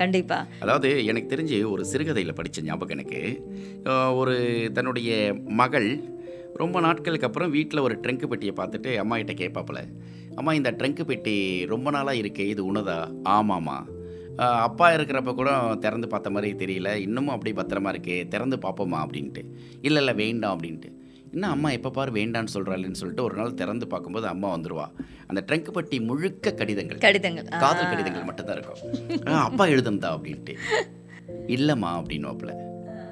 கண்டிப்பா. அதாவது எனக்கு தெரிஞ்சு ஒரு சிறுகதையில் படித்த ஞாபகம் எனக்கு. ஒரு தன்னுடைய மகள் ரொம்ப நாட்களுக்கு அப்புறம் வீட்டில் ஒரு ட்ரங்க் பெட்டியை பார்த்துட்டு அம்மா கிட்ட கேட்பாப்புல அம்மா இந்த ட்ரங்க் பெட்டி ரொம்ப நாளாக இருக்கே இது உனதா ஆமாம்மா. அப்பா இருக்கிறப்ப கூட திறந்து பார்த்த மாதிரி தெரியல இன்னமும் அப்படி பத்திரமா இருக்கே திறந்து பார்ப்போமா அப்படின்ட்டு. இல்லை இல்லை வேண்டாம் அப்படின்ட்டு. என்ன அம்மா எப்போ பாரு வேண்டான்னு சொல்கிறாள்னு சொல்லிட்டு ஒரு நாள் திறந்து பார்க்கும்போது அம்மா வந்துருவா. அந்த ட்ரங்க் பெட்டி முழுக்க கடிதங்கள். கடிதங்கள். காதல் கடிதங்கள் மட்டும்தான் இருக்கும். அப்பா எழுதுனதா? அப்படின்ட்டு. இல்லைம்மா அப்படின்னுவாப்புல.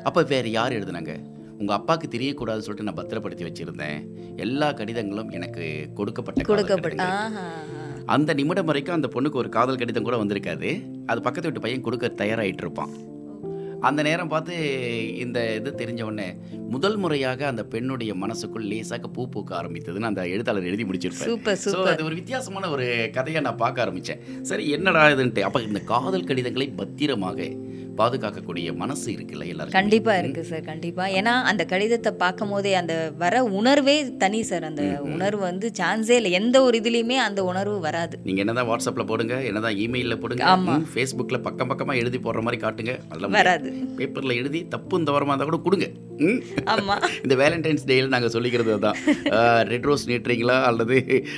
அப்போ வேறு யார் எழுதுனாங்க? உங்கள் அப்பாவுக்கு தெரியக்கூடாதுன்னு சொல்லிட்டு நான் பத்திரப்படுத்தி வச்சுருந்தேன். எல்லா கடிதங்களும் எனக்கு கொடுக்கப்பட்ட கொடுக்கப்பட்ட. அந்த நிமிடம் வரைக்கும் அந்த பொண்ணுக்கு ஒரு காதல் கடிதம் கூட வந்திருக்காது. அது பக்கத்து வீட்டு பையன் கொடுக்க தயாராகிட்டு இருப்பான். அந்த நேரம் பார்த்து இந்த இது தெரிஞ்ச உடனே முதல் முறையாக அந்த பெண்ணுடைய மனசுக்குள் லேசாக பூ பூக்க ஆரம்பித்ததுன்னு அந்த எழுத்தாளர் எழுதி முடிச்சிருப்பார். சூப்பர் ஸோ அது ஒரு வித்தியாசமான ஒரு கதையை நான் பார்க்க ஆரம்பித்தேன் சரி என்னடா இதுன்ட்டு. அப்போ இந்த காதல் கடிதங்களை பத்திரமாக பாதுகாக்கக்கூடிய மனசு இருக்குல்ல எல்லாருக்கும்? கண்டிப்பா இருக்கு சார் கண்டிப்பா. ஏன்னா அந்த கடிதத்தை பார்க்கும் போதே அந்த வர உணர்வே தனி சார். அந்த உணர்வு வந்து சான்ஸே இல்லை. எந்த ஒரு இதுலயுமே அந்த உணர்வு வராது. நீங்கள் என்னதான் வாட்ஸ்அப்பில் போடுங்க என்னதான் இமெயிலில் போடுங்க ஆமா. ஃபேஸ்புக்கில் பக்கம் பக்கமாக எழுதி போடுற மாதிரி காட்டுங்க. அதெல்லாம் வராது. பேப்பரில் எழுதி தப்பு இந்த வரமாக இருந்தால் கூட கொடுங்க. ம்? ஆமா. இந்த வேலண்டைன்ஸ் டேயில் நாங்கள் சொல்லிக்கிறது தான் ரெட் ரோஸ் நீட்டுறீங்களா அல்லது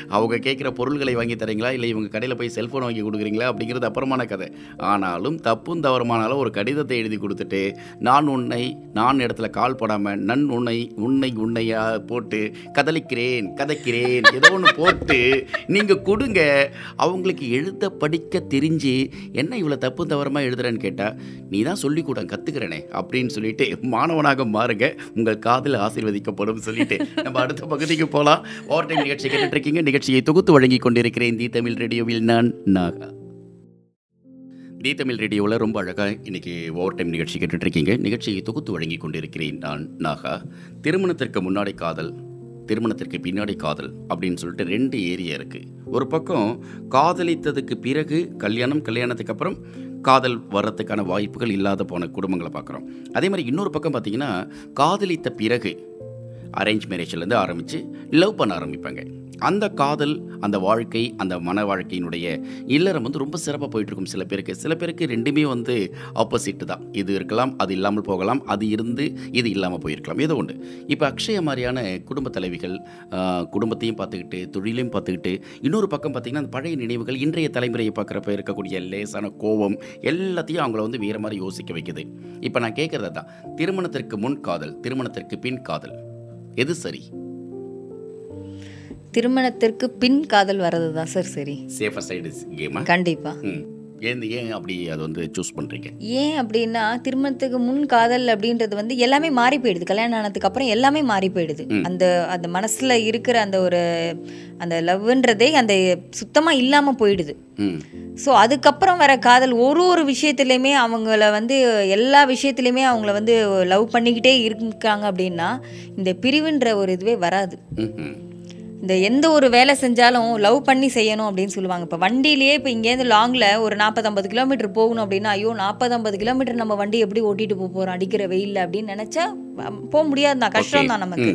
அவங்க கேட்குற பொருள்களை வாங்கி தரீங்களா? இல்லை இவங்க கடையில் போய் செல்ஃபோன் வாங்கி கொடுக்குறீங்களா? அப்படிங்கிறது அப்புறமான கதை. ஆனாலும் தப்பும் தவறுமானாலும் ஒரு கடிதத்தை எழுதி கொடுத்துட்டு நான் உன்னை நான் இடத்துல கால் போடாமல் நன் உன்னை உன்னை உன்னையா போட்டு கதலிக்கிறேன் கதைக்கிறேன் ஏதோ ஒன்று போட்டு நீங்கள் கொடுங்க. அவங்களுக்கு எழுத படிக்க தெரிஞ்சு என்ன இவ்வளோ தப்பு தவறமாக எழுதுறேன்னு கேட்டால் நீ தான் சொல்லி கூட கற்றுக்கிறனே அப்படின்னு சொல்லிட்டு மாணவனாக மாறுங்க உங்கள் காதில் ஆசீர்வதிக்கப்படும் சொல்லிட்டு. நம்ம அடுத்த பகுதிக்கு போகலாம் ஓவர் டைம் நிகழ்ச்சி கேட்டுட்ருக்கீங்க. நிகழ்ச்சியை தொகுத்து வழங்கி கொண்டிருக்கிறேன் தி தமிழ் ரேடியோவில் நான் நாகா. தி தமிழ் ரேடியோவில் ரொம்ப அழகாக இன்றைக்கி ஓவர் டைம் நிகழ்ச்சி கேட்டுட்ருக்கீங்க. நிகழ்ச்சியை தொகுத்து வழங்கி கொண்டிருக்கிறேன் நான் நாகா. திருமணத்திற்கு முன்னாடி காதல் திருமணத்திற்கு பின்னாடி காதல் அப்படின்னு சொல்லிட்டு ரெண்டு ஏரியா இருக்குது ஒரு பக்கம் காதலித்ததுக்கு பிறகு கல்யாணம் கல்யாணத்துக்கு அப்புறம் காதல் வர்றதுக்கான வாய்ப்புகள் இல்லாத போன குடும்பங்களை பார்க்குறோம். அதே மாதிரி இன்னொரு பக்கம் பார்த்தீங்கன்னா காதலித்த பிறகு அரேஞ்ச் மேரேஜ்லேருந்து ஆரம்பித்து லவ் பண்ண ஆரம்பிப்பாங்க. அந்த காதல் அந்த வாழ்க்கை அந்த மன வாழ்க்கையினுடைய இல்லறம் வந்து ரொம்ப சிறப்பாக போயிட்டுருக்கும் சில பேருக்கு. சில பேருக்கு ரெண்டுமே வந்து ஆப்போசிட் தான். இது இருக்கலாம் அது இல்லாமல் போகலாம் அது இருந்து இது இல்லாமல் போயிருக்கலாம். ஏதோ ஒன்று இப்போ அக்ஷய மாதிரியான குடும்ப தலைவிகள் குடும்பத்தையும் பார்த்துக்கிட்டு தொழிலையும் பார்த்துக்கிட்டு இன்னொரு பக்கம் பார்த்திங்கன்னா அந்த பழைய நினைவுகள் இன்றைய தலைமுறையை பார்க்குறப்ப இருக்கக்கூடிய லேசான கோபம் எல்லாத்தையும் அவங்கள வந்து வேறு மாதிரி யோசிக்க வைக்குது. இப்போ நான் கேட்குறது தான் திருமணத்திற்கு முன் காதல் திருமணத்திற்கு பின் காதல். எது சரி? திருமணத்திற்கு பின் காதல் வர்றது தான் சார். சரி சேஃபர் சைடு கேமா கண்டிப்பா. ஏன் ஏன் அப்படி அதை வந்து சூஸ் பண்ணுறீங்க ஏன் அப்படின்னா திருமணத்துக்கு முன் காதல் அப்படின்றது வந்து எல்லாமே மாறி போயிடுது. கல்யாணம் ஆனதுக்கு அப்புறம் எல்லாமே மாறி போயிடுது. அந்த அந்த மனசுல இருக்கிற அந்த ஒரு அந்த லவ்ன்றதே அந்த சுத்தமா இல்லாம போயிடுது. ஸோ அதுக்கப்புறம் வர காதல் ஒரு ஒரு விஷயத்துலையுமே அவங்கள வந்து எல்லா விஷயத்துலையுமே அவங்கள வந்து லவ் பண்ணிக்கிட்டே இருக்காங்க அப்படின்னா இந்த பிரிவுன்ற ஒரு இதுவே வராது. இந்த எந்த ஒரு வேலை செஞ்சாலும் லவ் பண்ணி செய்யணும் அப்படின்னு சொல்லுவாங்க. இப்போ வண்டியிலேயே இப்போ இங்கேருந்து லாங்கில் ஒரு நாற்பது ஐம்பது கிலோமீட்டர் போகணும் அப்படின்னா ஐயோ நாற்பது ஐம்பது கிலோமீட்டர் நம்ம வண்டி எப்படி ஓட்டிட்டு போக போகிறோம் அடிக்கிற வெயில்ல அப்படின்னு நினச்சா போக முடியாது தான் கஷ்டம் தான் நமக்கு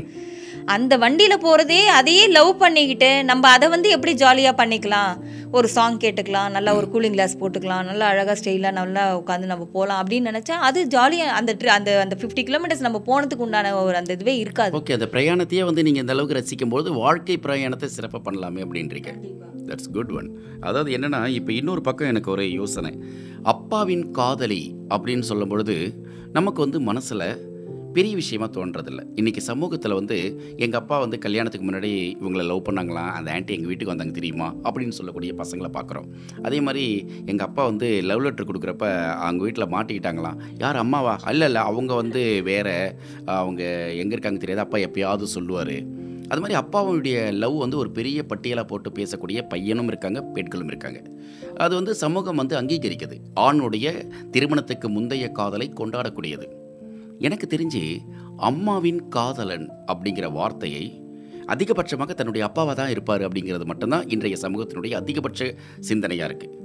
அந்த வண்டியில் போகிறதே அதையே லவ் பண்ணிக்கிட்டு நம்ம அதை வந்து எப்படி ஜாலியாக பண்ணிக்கலாம்? ஒரு சாங் கேட்டுக்கலாம் நல்லா ஒரு கூலிங் கிளாஸ் போட்டுக்கலாம் நல்லா அழகாக ஸ்டைலாக நல்லா உட்காந்து நம்ம போகலாம் அப்படின்னு நினச்சா அது ஜாலியாக அந்த tri- அந்த அந்த ஃபிஃப்டி கிலோமீட்டர்ஸ் நம்ம போனதுக்கு உண்டான ஒரு அந்த இதுவே இருக்காது. ஓகே அந்த பிரயாணத்தையே வந்து நீங்கள் இந்த அளவுக்கு ரசிக்கும் போது வாழ்க்கை பிரயாணத்தை சிறப்பாக பண்ணலாமே அப்படின்றீங்க. தட்ஸ் குட் ஒன் அதாவது என்னென்னா இப்போ இன்னொரு பக்கம் எனக்கு ஒரு யோசனை. அப்பாவின் காதலி அப்படின்னு சொல்லும் பொழுது நமக்கு வந்து மனசில் பெரிய விஷயமா தோன்றதில்ல. இன்றைக்கி சமூகத்தில் வந்து எங்கள் அப்பா வந்து கல்யாணத்துக்கு முன்னாடி இவங்களை லவ் பண்ணாங்களாம் அந்த ஆண்டி எங்கள் வீட்டுக்கு வந்தாங்க தெரியுமா? அப்படின்னு சொல்லக்கூடிய பசங்களை பார்க்குறோம். அதே மாதிரி எங்கள் அப்பா வந்து லவ் லெட்டர் கொடுக்குறப்ப அவங்க வீட்டில் மாட்டிக்கிட்டாங்களாம். யார் அம்மாவா? இல்லை இல்லை அவங்க வந்து வேற அவங்க எங்கே இருக்காங்க தெரியாது. அப்பா எப்பயாவது சொல்லுவார். அது மாதிரி அப்பாவுடைய லவ் வந்து ஒரு பெரிய பட்டியலாக போட்டு பேசக்கூடிய பையனும் இருக்காங்க பெண்களும் இருக்காங்க. அது வந்து சமூகம் வந்து அங்கீகரிக்குது. ஆணுடைய திருமணத்துக்கு முந்தைய காதலை கொண்டாடக்கூடியது. எனக்கு தெரிஞ்சு அம்மாவின் காதலன் அப்படிங்கிற வார்த்தையை அதிகபட்சமாக தன்னுடைய அப்பாவாக தான் இருப்பார் அப்படிங்கிறது மட்டும்தான் இன்றைய சமூகத்தினுடைய அதிகபட்ச சிந்தனையாக இருக்குது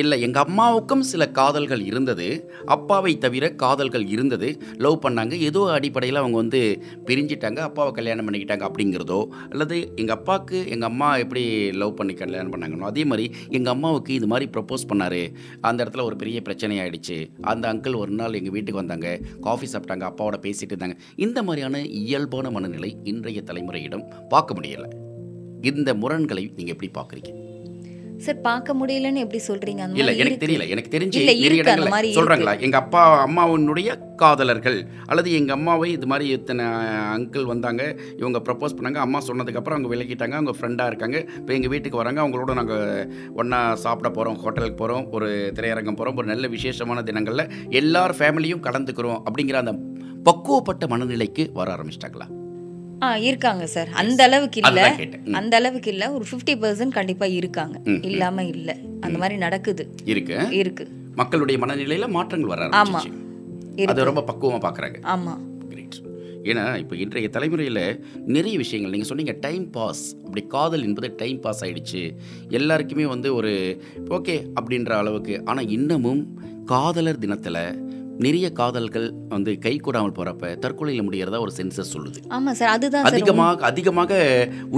இல்லை எங்கள் அம்மாவுக்கும் சில காதல்கள் இருந்தது. அப்பாவை தவிர காதல்கள் இருந்தது. லவ் பண்ணாங்க. ஏதோ அடிப்படையில் அவங்க வந்து பிரிஞ்சிட்டாங்க. அப்பாவை கல்யாணம் பண்ணிக்கிட்டாங்க அப்படிங்கிறதோ அல்லது எங்கள் அப்பாவுக்கு எங்கள் அம்மா எப்படி லவ் பண்ணி கல்யாணம் பண்ணாங்களோ அதே மாதிரி எங்கள் அம்மாவுக்கு இது மாதிரி ப்ரப்போஸ் பண்ணார். அந்த இடத்துல ஒரு பெரிய பிரச்சனை ஆகிடுச்சு அந்த அங்கிள் ஒரு நாள் எங்கள் வீட்டுக்கு வந்தாங்க. காஃபி சாப்பிட்டாங்க. அப்பாவோட பேசிட்டு இருந்தாங்க. இந்த மாதிரியான இயல்பான மனநிலை இன்றைய தலைமுறையிடம் பார்க்க முடியலை. இந்த முரண்களை நீங்கள் எப்படி பார்க்குறீங்க? சார் பார்க்க முடியலன்னு எப்படி சொல்றீங்க? இல்ல எனக்கு. தெரியல. எனக்கு தெரிஞ்சு நிறைய இடங்கள்ல. சொல்றாங்களா? எங்க அப்பா அம்மாவுடைய காதலர்கள் அல்லது எங்க அம்மாவை இது மாதிரி இத்தனை அங்கிள் வந்தாங்க இவங்க ப்ரப்போஸ் பண்ணாங்க அம்மா சொன்னதுக்கு அப்புறம் அவங்க விலகிட்டாங்க அவங்க ஃப்ரெண்டா இருக்காங்க. இப்போ எங்க வீட்டுக்கு வராங்க அவங்களோட நாங்க ஒண்ணா சாப்பிட போறோம் ஹோட்டலுக்கு போறோம் ஒரு திரையரங்கம் போறோம் ஒரு நல்ல விசேஷமான தினங்கள்ல எல்லார் ஃபேமிலியும் கலந்துக்கிறோம் அப்படிங்கிற அந்த பக்குவப்பட்ட மனநிலைக்கு வர ஆரம்பிச்சிட்டாங்களா? ஆ இருக்காங்க சார். அந்த அளவுக்கு இல்ல. அந்த அளவுக்கு இல்ல. ஒரு 50% பர்சன்ட் கண்டிப்பா இருக்காங்க. ம், ம். இல்லாம இல்ல. அந்த மாதிரி நடக்குது. இருக்கு. இருக்கு. மக்களுடைய மனநிலையில மாற்றங்கள் வர ஆமா. ஆரம்பிச்சிச்சு இருக்கு. அது ரொம்ப பக்குவமா பார்க்கறாங்க ஆமா. கிரேட் ஏன்னா இப்போ இன்றைய தலைமுறையில் நிறைய விஷயங்கள் நீங்கள் சொன்னீங்க டைம் பாஸ் அப்படி காதல் என்பது டைம் பாஸ் ஆயிடுச்சு. எல்லாருக்குமே வந்து ஒரு ஓகே அப்படின்ற அளவுக்கு. ஆனால் இன்னமும் காதலர் தினத்தில் நிறைய காதல்கள் வந்து கை கூடாமல் போகிறப்ப தற்கொலையில் முடிகிறதா ஒரு சென்சஸ் சொல்லுது. ஆமா சார் அதுதான் அதிகமாக அதிகமாக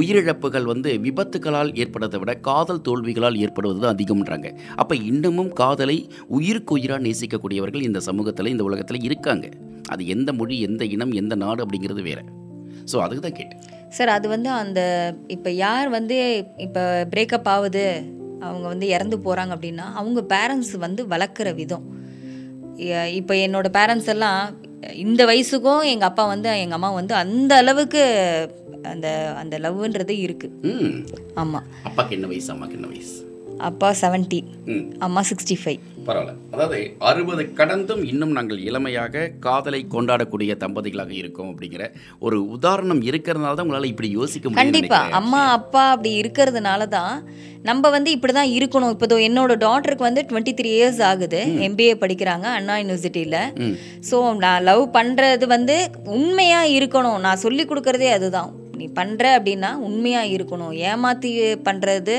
உயிரிழப்புகள் வந்து விபத்துகளால் ஏற்படுறதை விட காதல் தோல்விகளால் ஏற்படுவது தான் அதிகம்ன்றாங்க. அப்போ இன்னமும் காதலை உயிருக்கு உயிராக நேசிக்கக்கூடியவர்கள் இந்த சமூகத்தில் இந்த உலகத்தில் இருக்காங்க. அது எந்த மொழி எந்த இனம் எந்த நாடு அப்படிங்கிறது வேற. ஸோ அதுக்கு தான் கேட்டேன். சார் அது வந்து அந்த இப்போ யார் வந்து இப்போ பிரேக்கப் ஆகுது அவங்க வந்து இறந்து போகிறாங்க அப்படின்னா அவங்க பேரண்ட்ஸ் வந்து வளர்க்குற விதம். இப்போ என்னோட பேரண்ட்ஸ் எல்லாம் இந்த வயசுக்கும் எங்கள் அப்பா வந்து எங்கள் அம்மா வந்து அந்த அளவுக்கு அந்த அந்த லவ்ன்றது இருக்குது ஆமாம் அப்பாக்கு என்ன வயசு அம்மாக்கு என்ன வயசு? அப்பா செவன்ட்டி அம்மா சிக்ஸ்டி ஃபைவ் பரவாயில்ல. அதாவது அறுபது கடந்தும் இன்னும் நாங்கள் இளமையாக காதலை கொண்டாடக்கூடிய தம்பதிகளாக இருக்கோம் அப்படிங்கிற ஒரு உதாரணம் இருக்கிறதுனால தான் உங்களால் இப்படி யோசிக்க முடியும் கண்டிப்பா. அம்மா அப்பா அப்படி இருக்கிறதுனால தான் நம்ம வந்து இப்படி தான் இருக்கணும். இப்போ இதோ என்னோட டாட்டருக்கு வந்து டுவெண்ட்டி த்ரீ இயர்ஸ் ஆகுது எம்பிஏ படிக்கிறாங்க. அண்ணா யூனிவர்சிட்டியில் ஸோ நான் லவ் பண்ணுறது வந்து உண்மையாக இருக்கணும். நான் சொல்லி கொடுக்கறதே அதுதான். நீ பண்ணுற அப்படின்னா உண்மையாக இருக்கணும். ஏமாத்தி பண்ணுறது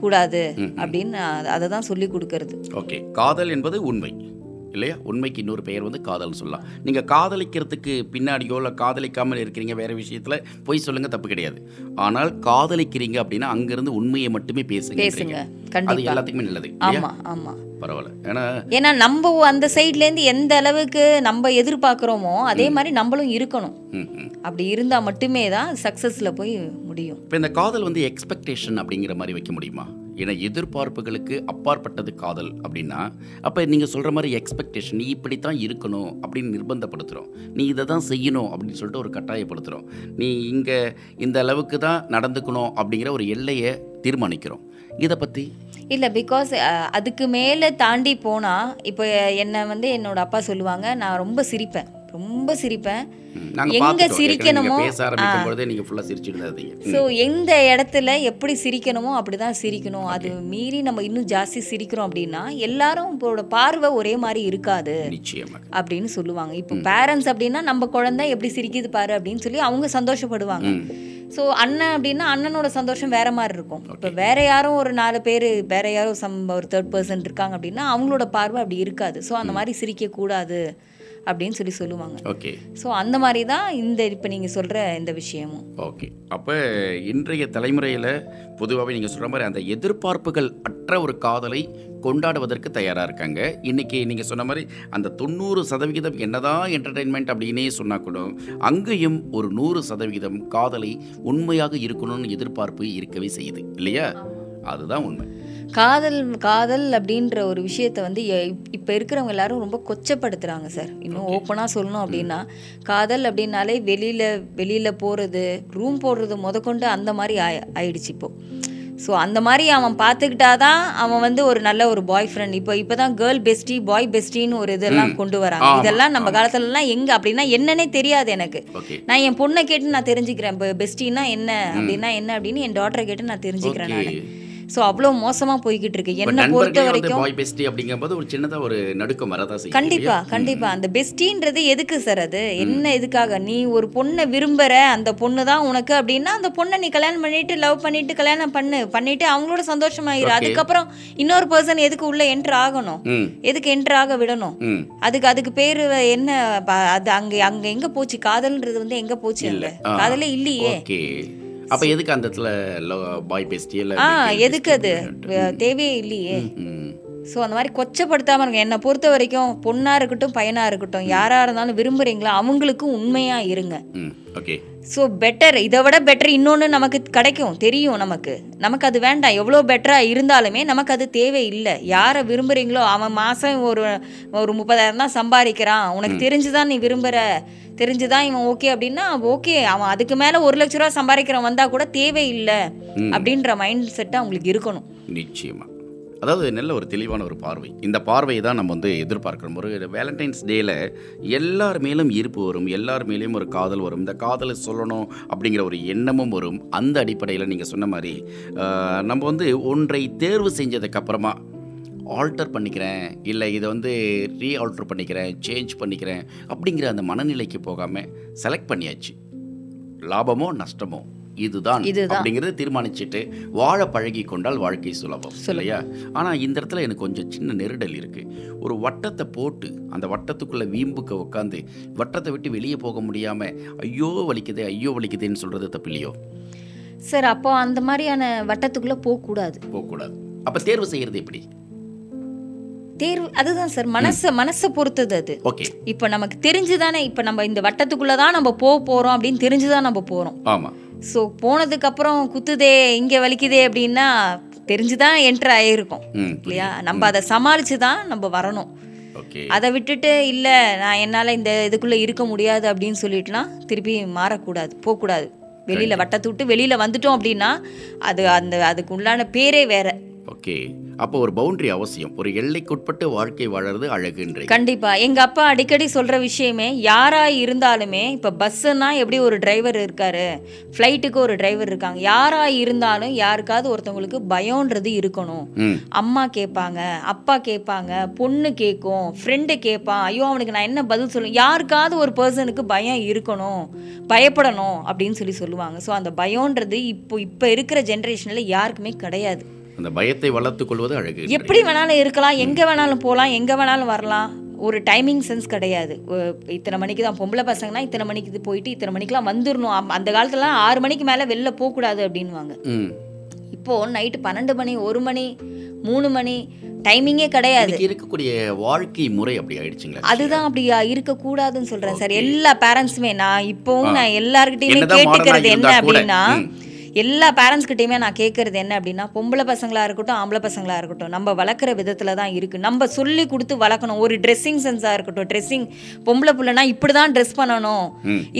கூடாது அப்படின்னு அதை தான் சொல்லி கொடுக்கறது. ஓகே. காதல் என்பது உண்மை. இல்லையா? உண்மைக்கு இன்னொரு பெயர் வந்து காதல்னு சொல்லலாம். நீங்கள் காதலிக்கிறதுக்கு பின்னாடியோ இல்லை காதலிக்காமல் இருக்கிறீங்க வேறு விஷயத்தில் பொய் சொல்லுங்க தப்பு கிடையாது. ஆனால் காதலிக்கிறீங்க அப்படின்னா அங்கேருந்து உண்மையை மட்டுமே பேசுங்க பேசுங்க அது எல்லாத்துக்குமே நல்லது ஆமாம் ஆமாம் பரவாயில்ல. ஏன்னா ஏன்னா நம்ம அந்த சைட்லேருந்து எந்த அளவுக்கு நம்ம எதிர்பார்க்குறோமோ அதே மாதிரி நம்மளும் இருக்கணும். அப்படி இருந்தால் மட்டுமே தான் சக்ஸஸில் போய் முடியும். இப்போ இந்த காதல் வந்து எக்ஸ்பெக்டேஷன் அப்படிங்கிற மாதிரி வைக்க முடியுமா? ஏன்னா எதிர்பார்ப்புகளுக்கு அப்பாற்பட்டது காதல் அப்படின்னா அப்போ நீங்கள் சொல்கிற மாதிரி எக்ஸ்பெக்டேஷன் நீ இப்படி தான் இருக்கணும் அப்படின்னு நிர்பந்தப்படுத்துகிறோம் நீ இதை தான் செய்யணும் அப்படின்னு சொல்லிட்டு ஒரு கட்டாயப்படுத்துகிறோம் நீ இங்கே இந்த அளவுக்கு தான் நடந்துக்கணும் அப்படிங்கிற ஒரு எல்லையை தீர்மானிக்கிறோம். இதை பற்றி இல்லை பிகாஸ் அதுக்கு மேலே தாண்டி போனால் இப்போ என்னை வந்து என்னோடய அப்பா சொல்லுவாங்க நான் ரொம்ப சிரிப்பேன். ரொம்ப சிரிப்பேன். எங்க சிரிக்கணுமோ, ஏற்கனவே பேச ஆரம்பிக்கும் பொழுதே நீங்கள் ஃபுல்லாக சிரிச்சுட்டு ஸோ எந்த இடத்துல எப்படி சிரிக்கணுமோ அப்படிதான் சிரிக்கணும். அது மீறி நம்ம இன்னும் ஜாஸ்தி சிரிக்கிறோம் அப்படின்னா எல்லாரும் இப்போட பார்வை ஒரே மாதிரி இருக்காது அப்படின்னு சொல்லுவாங்க. இப்போ பேரண்ட்ஸ் அப்படின்னா நம்ம குழந்தை எப்படி சிரிக்குது பாரு அப்படின்னு சொல்லி அவங்க சந்தோஷப்படுவாங்க. ஸோ அண்ணன் அப்படின்னா அண்ணனோட சந்தோஷம் வேற மாதிரி இருக்கும். இப்போ வேற யாரும் ஒரு நாலு பேர் வேற யாரும் சம் ஒரு தேர்ட் பர்சன் இருக்காங்க அப்படின்னா அவங்களோட பார்வை அப்படி இருக்காது. ஸோ அந்த மாதிரி சிரிக்கக்கூடாது. அப்படின்னு சொல்லி சொல்லுவாங்க. ஓகே. ஸோ அந்த மாதிரி தான் இந்த இப்போ நீங்கள் சொல்கிற இந்த விஷயமும். ஓகே. அப்போ இன்றைய தலைமுறையில் பொதுவாகவே நீங்கள் சொல்கிற மாதிரி அந்த எதிர்பார்ப்புகள் அற்ற ஒரு காதலை கொண்டாடுவதற்கு தயாராக இருக்காங்க. இன்றைக்கி நீங்கள் சொன்ன மாதிரி அந்த தொண்ணூறு சதவிகிதம் என்னதான் என்டர்டெயின்மெண்ட் அப்படின்னே சொன்னால் கூட அங்கேயும் ஒரு நூறு சதவிகிதம் காதலை உண்மையாக இருக்கணும்னு எதிர்பார்ப்பு இருக்கவே செய்யுது. இல்லையா? அதுதான் உண்மை. காதல் காதல் அப்படின்ற ஒரு விஷயத்தை வந்து இப்ப இருக்கிறவங்க எல்லாரும் ரொம்ப கொச்சப்படுத்துறாங்க சார். இன்னும் ஓப்பனாக சொல்லணும் அப்படின்னா காதல் அப்படின்னாலே வெளியில வெளியில போறது ரூம் போடுறது முதற்கொண்டு அந்த மாதிரி ஆயி- ஆயிடுச்சு இப்போ. ஸோ அந்த மாதிரி அவன் பார்த்துக்கிட்டாதான் அவன் வந்து ஒரு நல்ல ஒரு பாய் ஃப்ரெண்ட் இப்போ இப்போ தான் கேர்ள் பெஸ்டி பாய் பெஸ்டின்னு ஒரு இதெல்லாம் கொண்டு வராங்க. இதெல்லாம் நம்ம காலத்துலலாம் எங்க அப்படின்னா என்னன்னே தெரியாது எனக்கு. நான் என் பொண்ணை கேட்டு நான் தெரிஞ்சுக்கிறேன். இப்போ பெஸ்டின்னா என்ன அப்படின்னா என்ன அப்படின்னு என் டாட்டரை கேட்டு நான் தெரிஞ்சுக்கிறேன் நான். ஸோ அவ்வளோ மோசமா போய்கிட்டு இருக்கு என்னை பொறுத்த வரைக்கும் பாய் பெஸ்டி அப்படிங்கும்போது ஒரு சின்னதாக ஒரு நடுக்கம் வரதான் செய்யும் கண்டிப்பா கண்டிப்பா. அந்த பெஸ்டின்றது எதுக்கு சார் அது? என்ன எதுக்காக? நீ ஒரு பொண்ணை விரும்புற அந்த பொண்ணு தான் உனக்கு அப்படின்னா அந்த பொண்ணை நீ கல்யாணம் பண்ணிட்டு லவ் பண்ணிட்டு கல்யாணம் பண்ணு. பண்ணிட்டு அவங்களோட சந்தோஷமாயிரு. அதுக்கப்புறம் இன்னொரு பர்சன் எதுக்கு உள்ள என்டர் ஆகணும்? எதுக்கு என்டர் ஆக விடணும்? அதுக்கு அதுக்கு பேரு என்ன? அது அங்க அங்க எங்க போச்சு? காதல்ன்றது வந்து எங்க போச்சு ஆ. காதலே இல்லையே. ஓகே அப்ப எதுக்கு அந்த இடத்துல பாய் பெஸ்டி இல்ல எதுக்கு அது? தேவையே இல்லையே ஸோ அந்த மாதிரி கொச்சப்படுத்தாம இருங்க. என்னை பொறுத்த வரைக்கும் பொண்ணா இருக்கட்டும் பையனா இருக்கட்டும் யாரா இருந்தாலும் விரும்புறீங்களா? அவங்களுக்கும் உண்மையா இருங்க. ஓகே. ஸோ பெட்டர் இதை விட பெட்டர் இன்னொன்று நமக்கு கிடைக்கும் தெரியும் நமக்கு. நமக்கு அது வேண்டாம். எவ்வளோ பெட்டராக இருந்தாலுமே நமக்கு அது தேவை இல்லை யாரை விரும்புகிறீங்களோ அவன் மாதம் ஒரு ஒரு முப்பதாயிரம் தான் சம்பாதிக்கிறான். உனக்கு தெரிஞ்சுதான் நீ விரும்புகிற தெரிஞ்சுதான் இவன் ஓகே அப்படின்னா ஓகே அவன் அதுக்கு மேலே ஒரு லட்ச ரூபா சம்பாதிக்கிறவன் வந்தால் கூட தேவையில்லை அப்படின்ற மைண்ட் செட்டு அவங்களுக்கு இருக்கணும். நிச்சயமா. அதாவது நல்ல ஒரு தெளிவான ஒரு பார்வை. இந்த பார்வையை தான் நம்ம வந்து எதிர்பார்க்கிறோம். ஒரு வேலண்டைன்ஸ் டேல எல்லார் மேலும் ஈர்ப்பு வரும் எல்லார் மேலேயும் ஒரு காதல் வரும். இந்த காதலை சொல்லணும் அப்படிங்கிற ஒரு எண்ணமும் வரும். அந்த அடிப்படையில் நீங்கள் சொன்ன மாதிரி நம்ம வந்து ஒன்றை தேர்வு செஞ்சதுக்கு அப்புறமா ஆல்டர் பண்ணிக்கிறேன் இல்லை இதை வந்து ரீ ஆல்டர் பண்ணிக்கிறேன் சேஞ்ச் பண்ணிக்கிறேன் அப்படிங்கிற அந்த மனநிலைக்கு போகாமல் செலக்ட் பண்ணியாச்சு. லாபமோ நஷ்டமோ? இதுதான். அப்படிங்கிறத தீர்மானிச்சுட்டு வாழ பழகி கொண்டால் வாழ்க்கை சுலபம் இல்லையா? ஆனால் இந்த இடத்துல எனக்கு கொஞ்சம் சின்ன நெருடல் இருக்கு. ஒரு வட்டத்தை போட்டு அந்த வட்டத்துக்குள்ள வீம்புக்க உட்காந்து வட்டத்தை விட்டு வெளியே போக முடியாம ஐயோ வலிக்குதே ஐயோ வலிக்குதேன்னு சொல்றது தப்பு இல்லையோ? சார் அப்போ அந்த மாதிரியான வட்டத்துக்குள்ளே போகக்கூடாது. போகக்கூடாது. அப்ப தேர்வு செய்யறது எப்படி? தேர்வு அதுதான் சார் மனசை மனசை பொறுத்தது அது. ஓகே. இப்போ நமக்கு தெரிஞ்சுதானே இப்போ நம்ம இந்த வட்டத்துக்குள்ளே தான் நம்ம போக போகிறோம் அப்படின்னு தெரிஞ்சுதான் நம்ம போகிறோம் ஆமா. ஸோ போனதுக்கப்புறம் குத்துதே இங்கே வலிக்குதே அப்படின்னா தெரிஞ்சுதான் என்ட்ரு ஆகிருக்கும் இல்லையா? நம்ம அதை சமாளித்து தான் நம்ம வரணும். அதை விட்டுட்டு இல்லை நான் என்னால் இந்த இதுக்குள்ளே இருக்க முடியாது அப்படின்னு சொல்லிட்டுலாம் திருப்பி மாறக்கூடாது போகக்கூடாது. வெளியில் வட்டத்தை விட்டு வெளியில் வந்துட்டோம் அப்படின்னா அது அந்த அதுக்கு உள்ளான பேரே வேற. ஓகே. அப்போ ஒரு பவுண்டரி அவசியம். ஒரு எல்லைக்குட்பட்டு வாழ்க்கை வாழறது அழகுன்றீங்க. கண்டிப்பா. எங்க அப்பா அடிக்கடி சொல்ற விஷயமே யாரா இருந்தாலுமே இப்ப பஸ்ஸுன்னா எப்படி ஒரு டிரைவர் இருக்காரு? ஃப்ளைட்டுக்கு ஒரு டிரைவர் இருக்காங்க. யாரா இருந்தாலும் யாருக்காவது ஒருத்தவங்களுக்கு பயம்ன்றது இருக்கணும். அம்மா கேட்பாங்க அப்பா கேட்பாங்க பொண்ணு கேட்கும் ஃப்ரெண்டு கேட்பான். ஐயோ அவனுக்கு நான் என்ன பதில் சொல்லும் யாருக்காவது ஒரு பர்சனுக்கு பயம் இருக்கணும் பயப்படணும் அப்படின்னு சொல்லி சொல்லுவாங்க. ஸோ அந்த பயம்ன்றது இப்போ இப்போ இருக்கிற ஜென்ரேஷனில் யாருக்குமே கிடையாது. அந்த பயத்தை வளர்த்துக் கொள்வது அழகு. எப்படி வேணாலும் இருக்கலாம் எங்கே வேணாலும் போகலாம் எங்கே வேணாலும் வரலாம். ஒரு டைமிங் சென்ஸ் கிடையாது. இத்தனை மணிக்கு தான் பொம்பளை பசங்கன்னா இத்தனை மணிக்கு இது போயிட்டு இத்தனை மணிக்கெலாம் வந்துடணும் அந்த காலத்துலலாம் ஆறு மணிக்கு மேலே வெளில போகக்கூடாது அப்படின்வாங்க இப்போது நைட்டு பன்னெண்டு மணி ஒரு மணி மூணு மணி டைமிங்கே கிடையாது. இருக்கக்கூடிய வாழ்க்கை முறை அப்படி ஆயிடுச்சுங்களா? அதுதான் அப்படி இருக்கக்கூடாதுன்னு சொல்கிறேன் சார். எல்லா பேரண்ட்ஸுமே நான் இப்போவும் நான் எல்லாருக்கிட்டையுமே கேட்டுக்கிறது என்ன அப்படின்னா. எல்லா பேரண்ட்ஸ்கிட்டையுமே நான் கேட்குறது என்ன அப்படின்னா பொம்பளை பசங்களா இருக்கட்டும் ஆம்பளை பசங்களா இருக்கட்டும் நம்ம வளர்க்குற விதத்தில் தான் இருக்குது நம்ம சொல்லி கொடுத்து வளர்க்கணும். ஒரு ட்ரெஸ்ஸிங் சென்ஸாக இருக்கட்டும் ட்ரெஸ்ஸிங் பொம்பளை பிள்ளைனா இப்படி தான் ட்ரெஸ் பண்ணணும்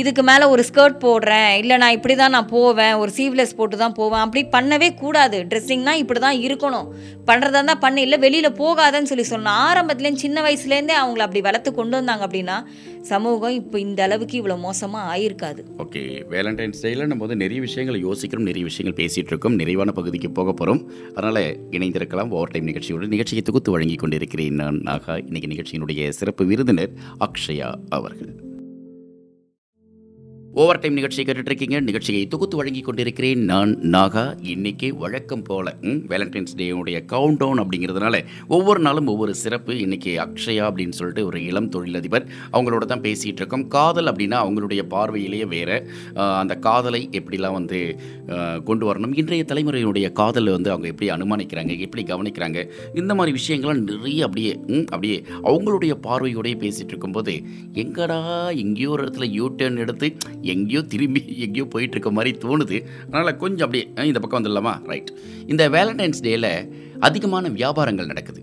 இதுக்கு மேலே ஒரு ஸ்கர்ட் போடுறேன். இல்லை நான் இப்படி தான் நான் போவேன். ஒரு சீவ்லெஸ் போட்டு தான் போவேன். அப்படி பண்ணவே கூடாது. ட்ரெஸ்ஸிங்னா இப்படி தான் இருக்கணும். பண்ணுறதா இருந்தால் பண்ணு. இல்லை வெளியில் போகாதன்னு சொல்லி சொன்னோம் ஆரம்பத்துலேருந்து சின்ன வயசுலேருந்தே அவங்கள அப்படி வளர்த்து கொண்டு வந்தாங்க அப்படின்னா சமூகம் இப்போ இந்த அளவுக்கு இவ்வளோ மோசமாக ஆயிருக்காது. ஓகே. வேலண்டைன்ஸ் டேயில் நம்ம வந்து நிறைய விஷயங்களை யோசிக்கிறோம். நிறைய விஷயங்கள் பேசிகிட்டு இருக்கோம் நிறைவான பகுதிக்கு போக போகிறோம் அதனால் இணைந்திருக்கலாம். ஓவர் டைம் நிகழ்ச்சியோடு நிகழ்ச்சியை தொகுத்து வழங்கி கொண்டிருக்கிறேன் நான் நாகா. இன்றைக்கி நிகழ்ச்சியினுடைய சிறப்பு விருந்தினர் அக்ஷயா அவர்கள். ஓவர் டைம் நிகழ்ச்சியை கேட்டுட்ருக்கீங்க நிகழ்ச்சியை தொகுத்து வழங்கி கொண்டிருக்கிறேன் நான் நாகா. இன்னைக்கு வழக்கம் போல ம், வேலண்டைன்ஸ் டேனுடைய கவுண்ட் டவுன் அப்படிங்கிறதுனால ஒவ்வொரு நாளும் ஒவ்வொரு சிறப்பு. இன்னைக்கு அக்ஷயா அப்படின்னு சொல்லிட்டு ஒரு இளம் தொழிலதிபர். அவங்களோட தான் பேசிகிட்டு இருக்கோம். காதல் அப்படின்னா அவங்களுடைய பார்வையிலேயே வேறு. அந்த காதலை எப்படிலாம் வந்து கொண்டு வரணும்? இன்றைய தலைமுறையினுடைய காதலை வந்து அவங்க எப்படி அனுமானிக்கிறாங்க? எப்படி கவனிக்கிறாங்க? இந்த மாதிரி விஷயங்கள்லாம் நிறைய அப்படியே ம், அப்படியே அவங்களுடைய பார்வையோடய பேசிகிட்டு இருக்கும்போது எங்கடா எங்கேயோ ஒரு இடத்துல யூ டேர்ன் எடுத்து எங்கேயோ திரும்பி எங்கேயோ போயிட்டுருக்க மாதிரி தோணுது. அதனால் கொஞ்சம் அப்படியே இந்த பக்கம் வந்துடலாமா? ரைட் இந்த வேலண்டைன்ஸ் டேயில் அதிகமான வியாபாரங்கள் நடக்குது.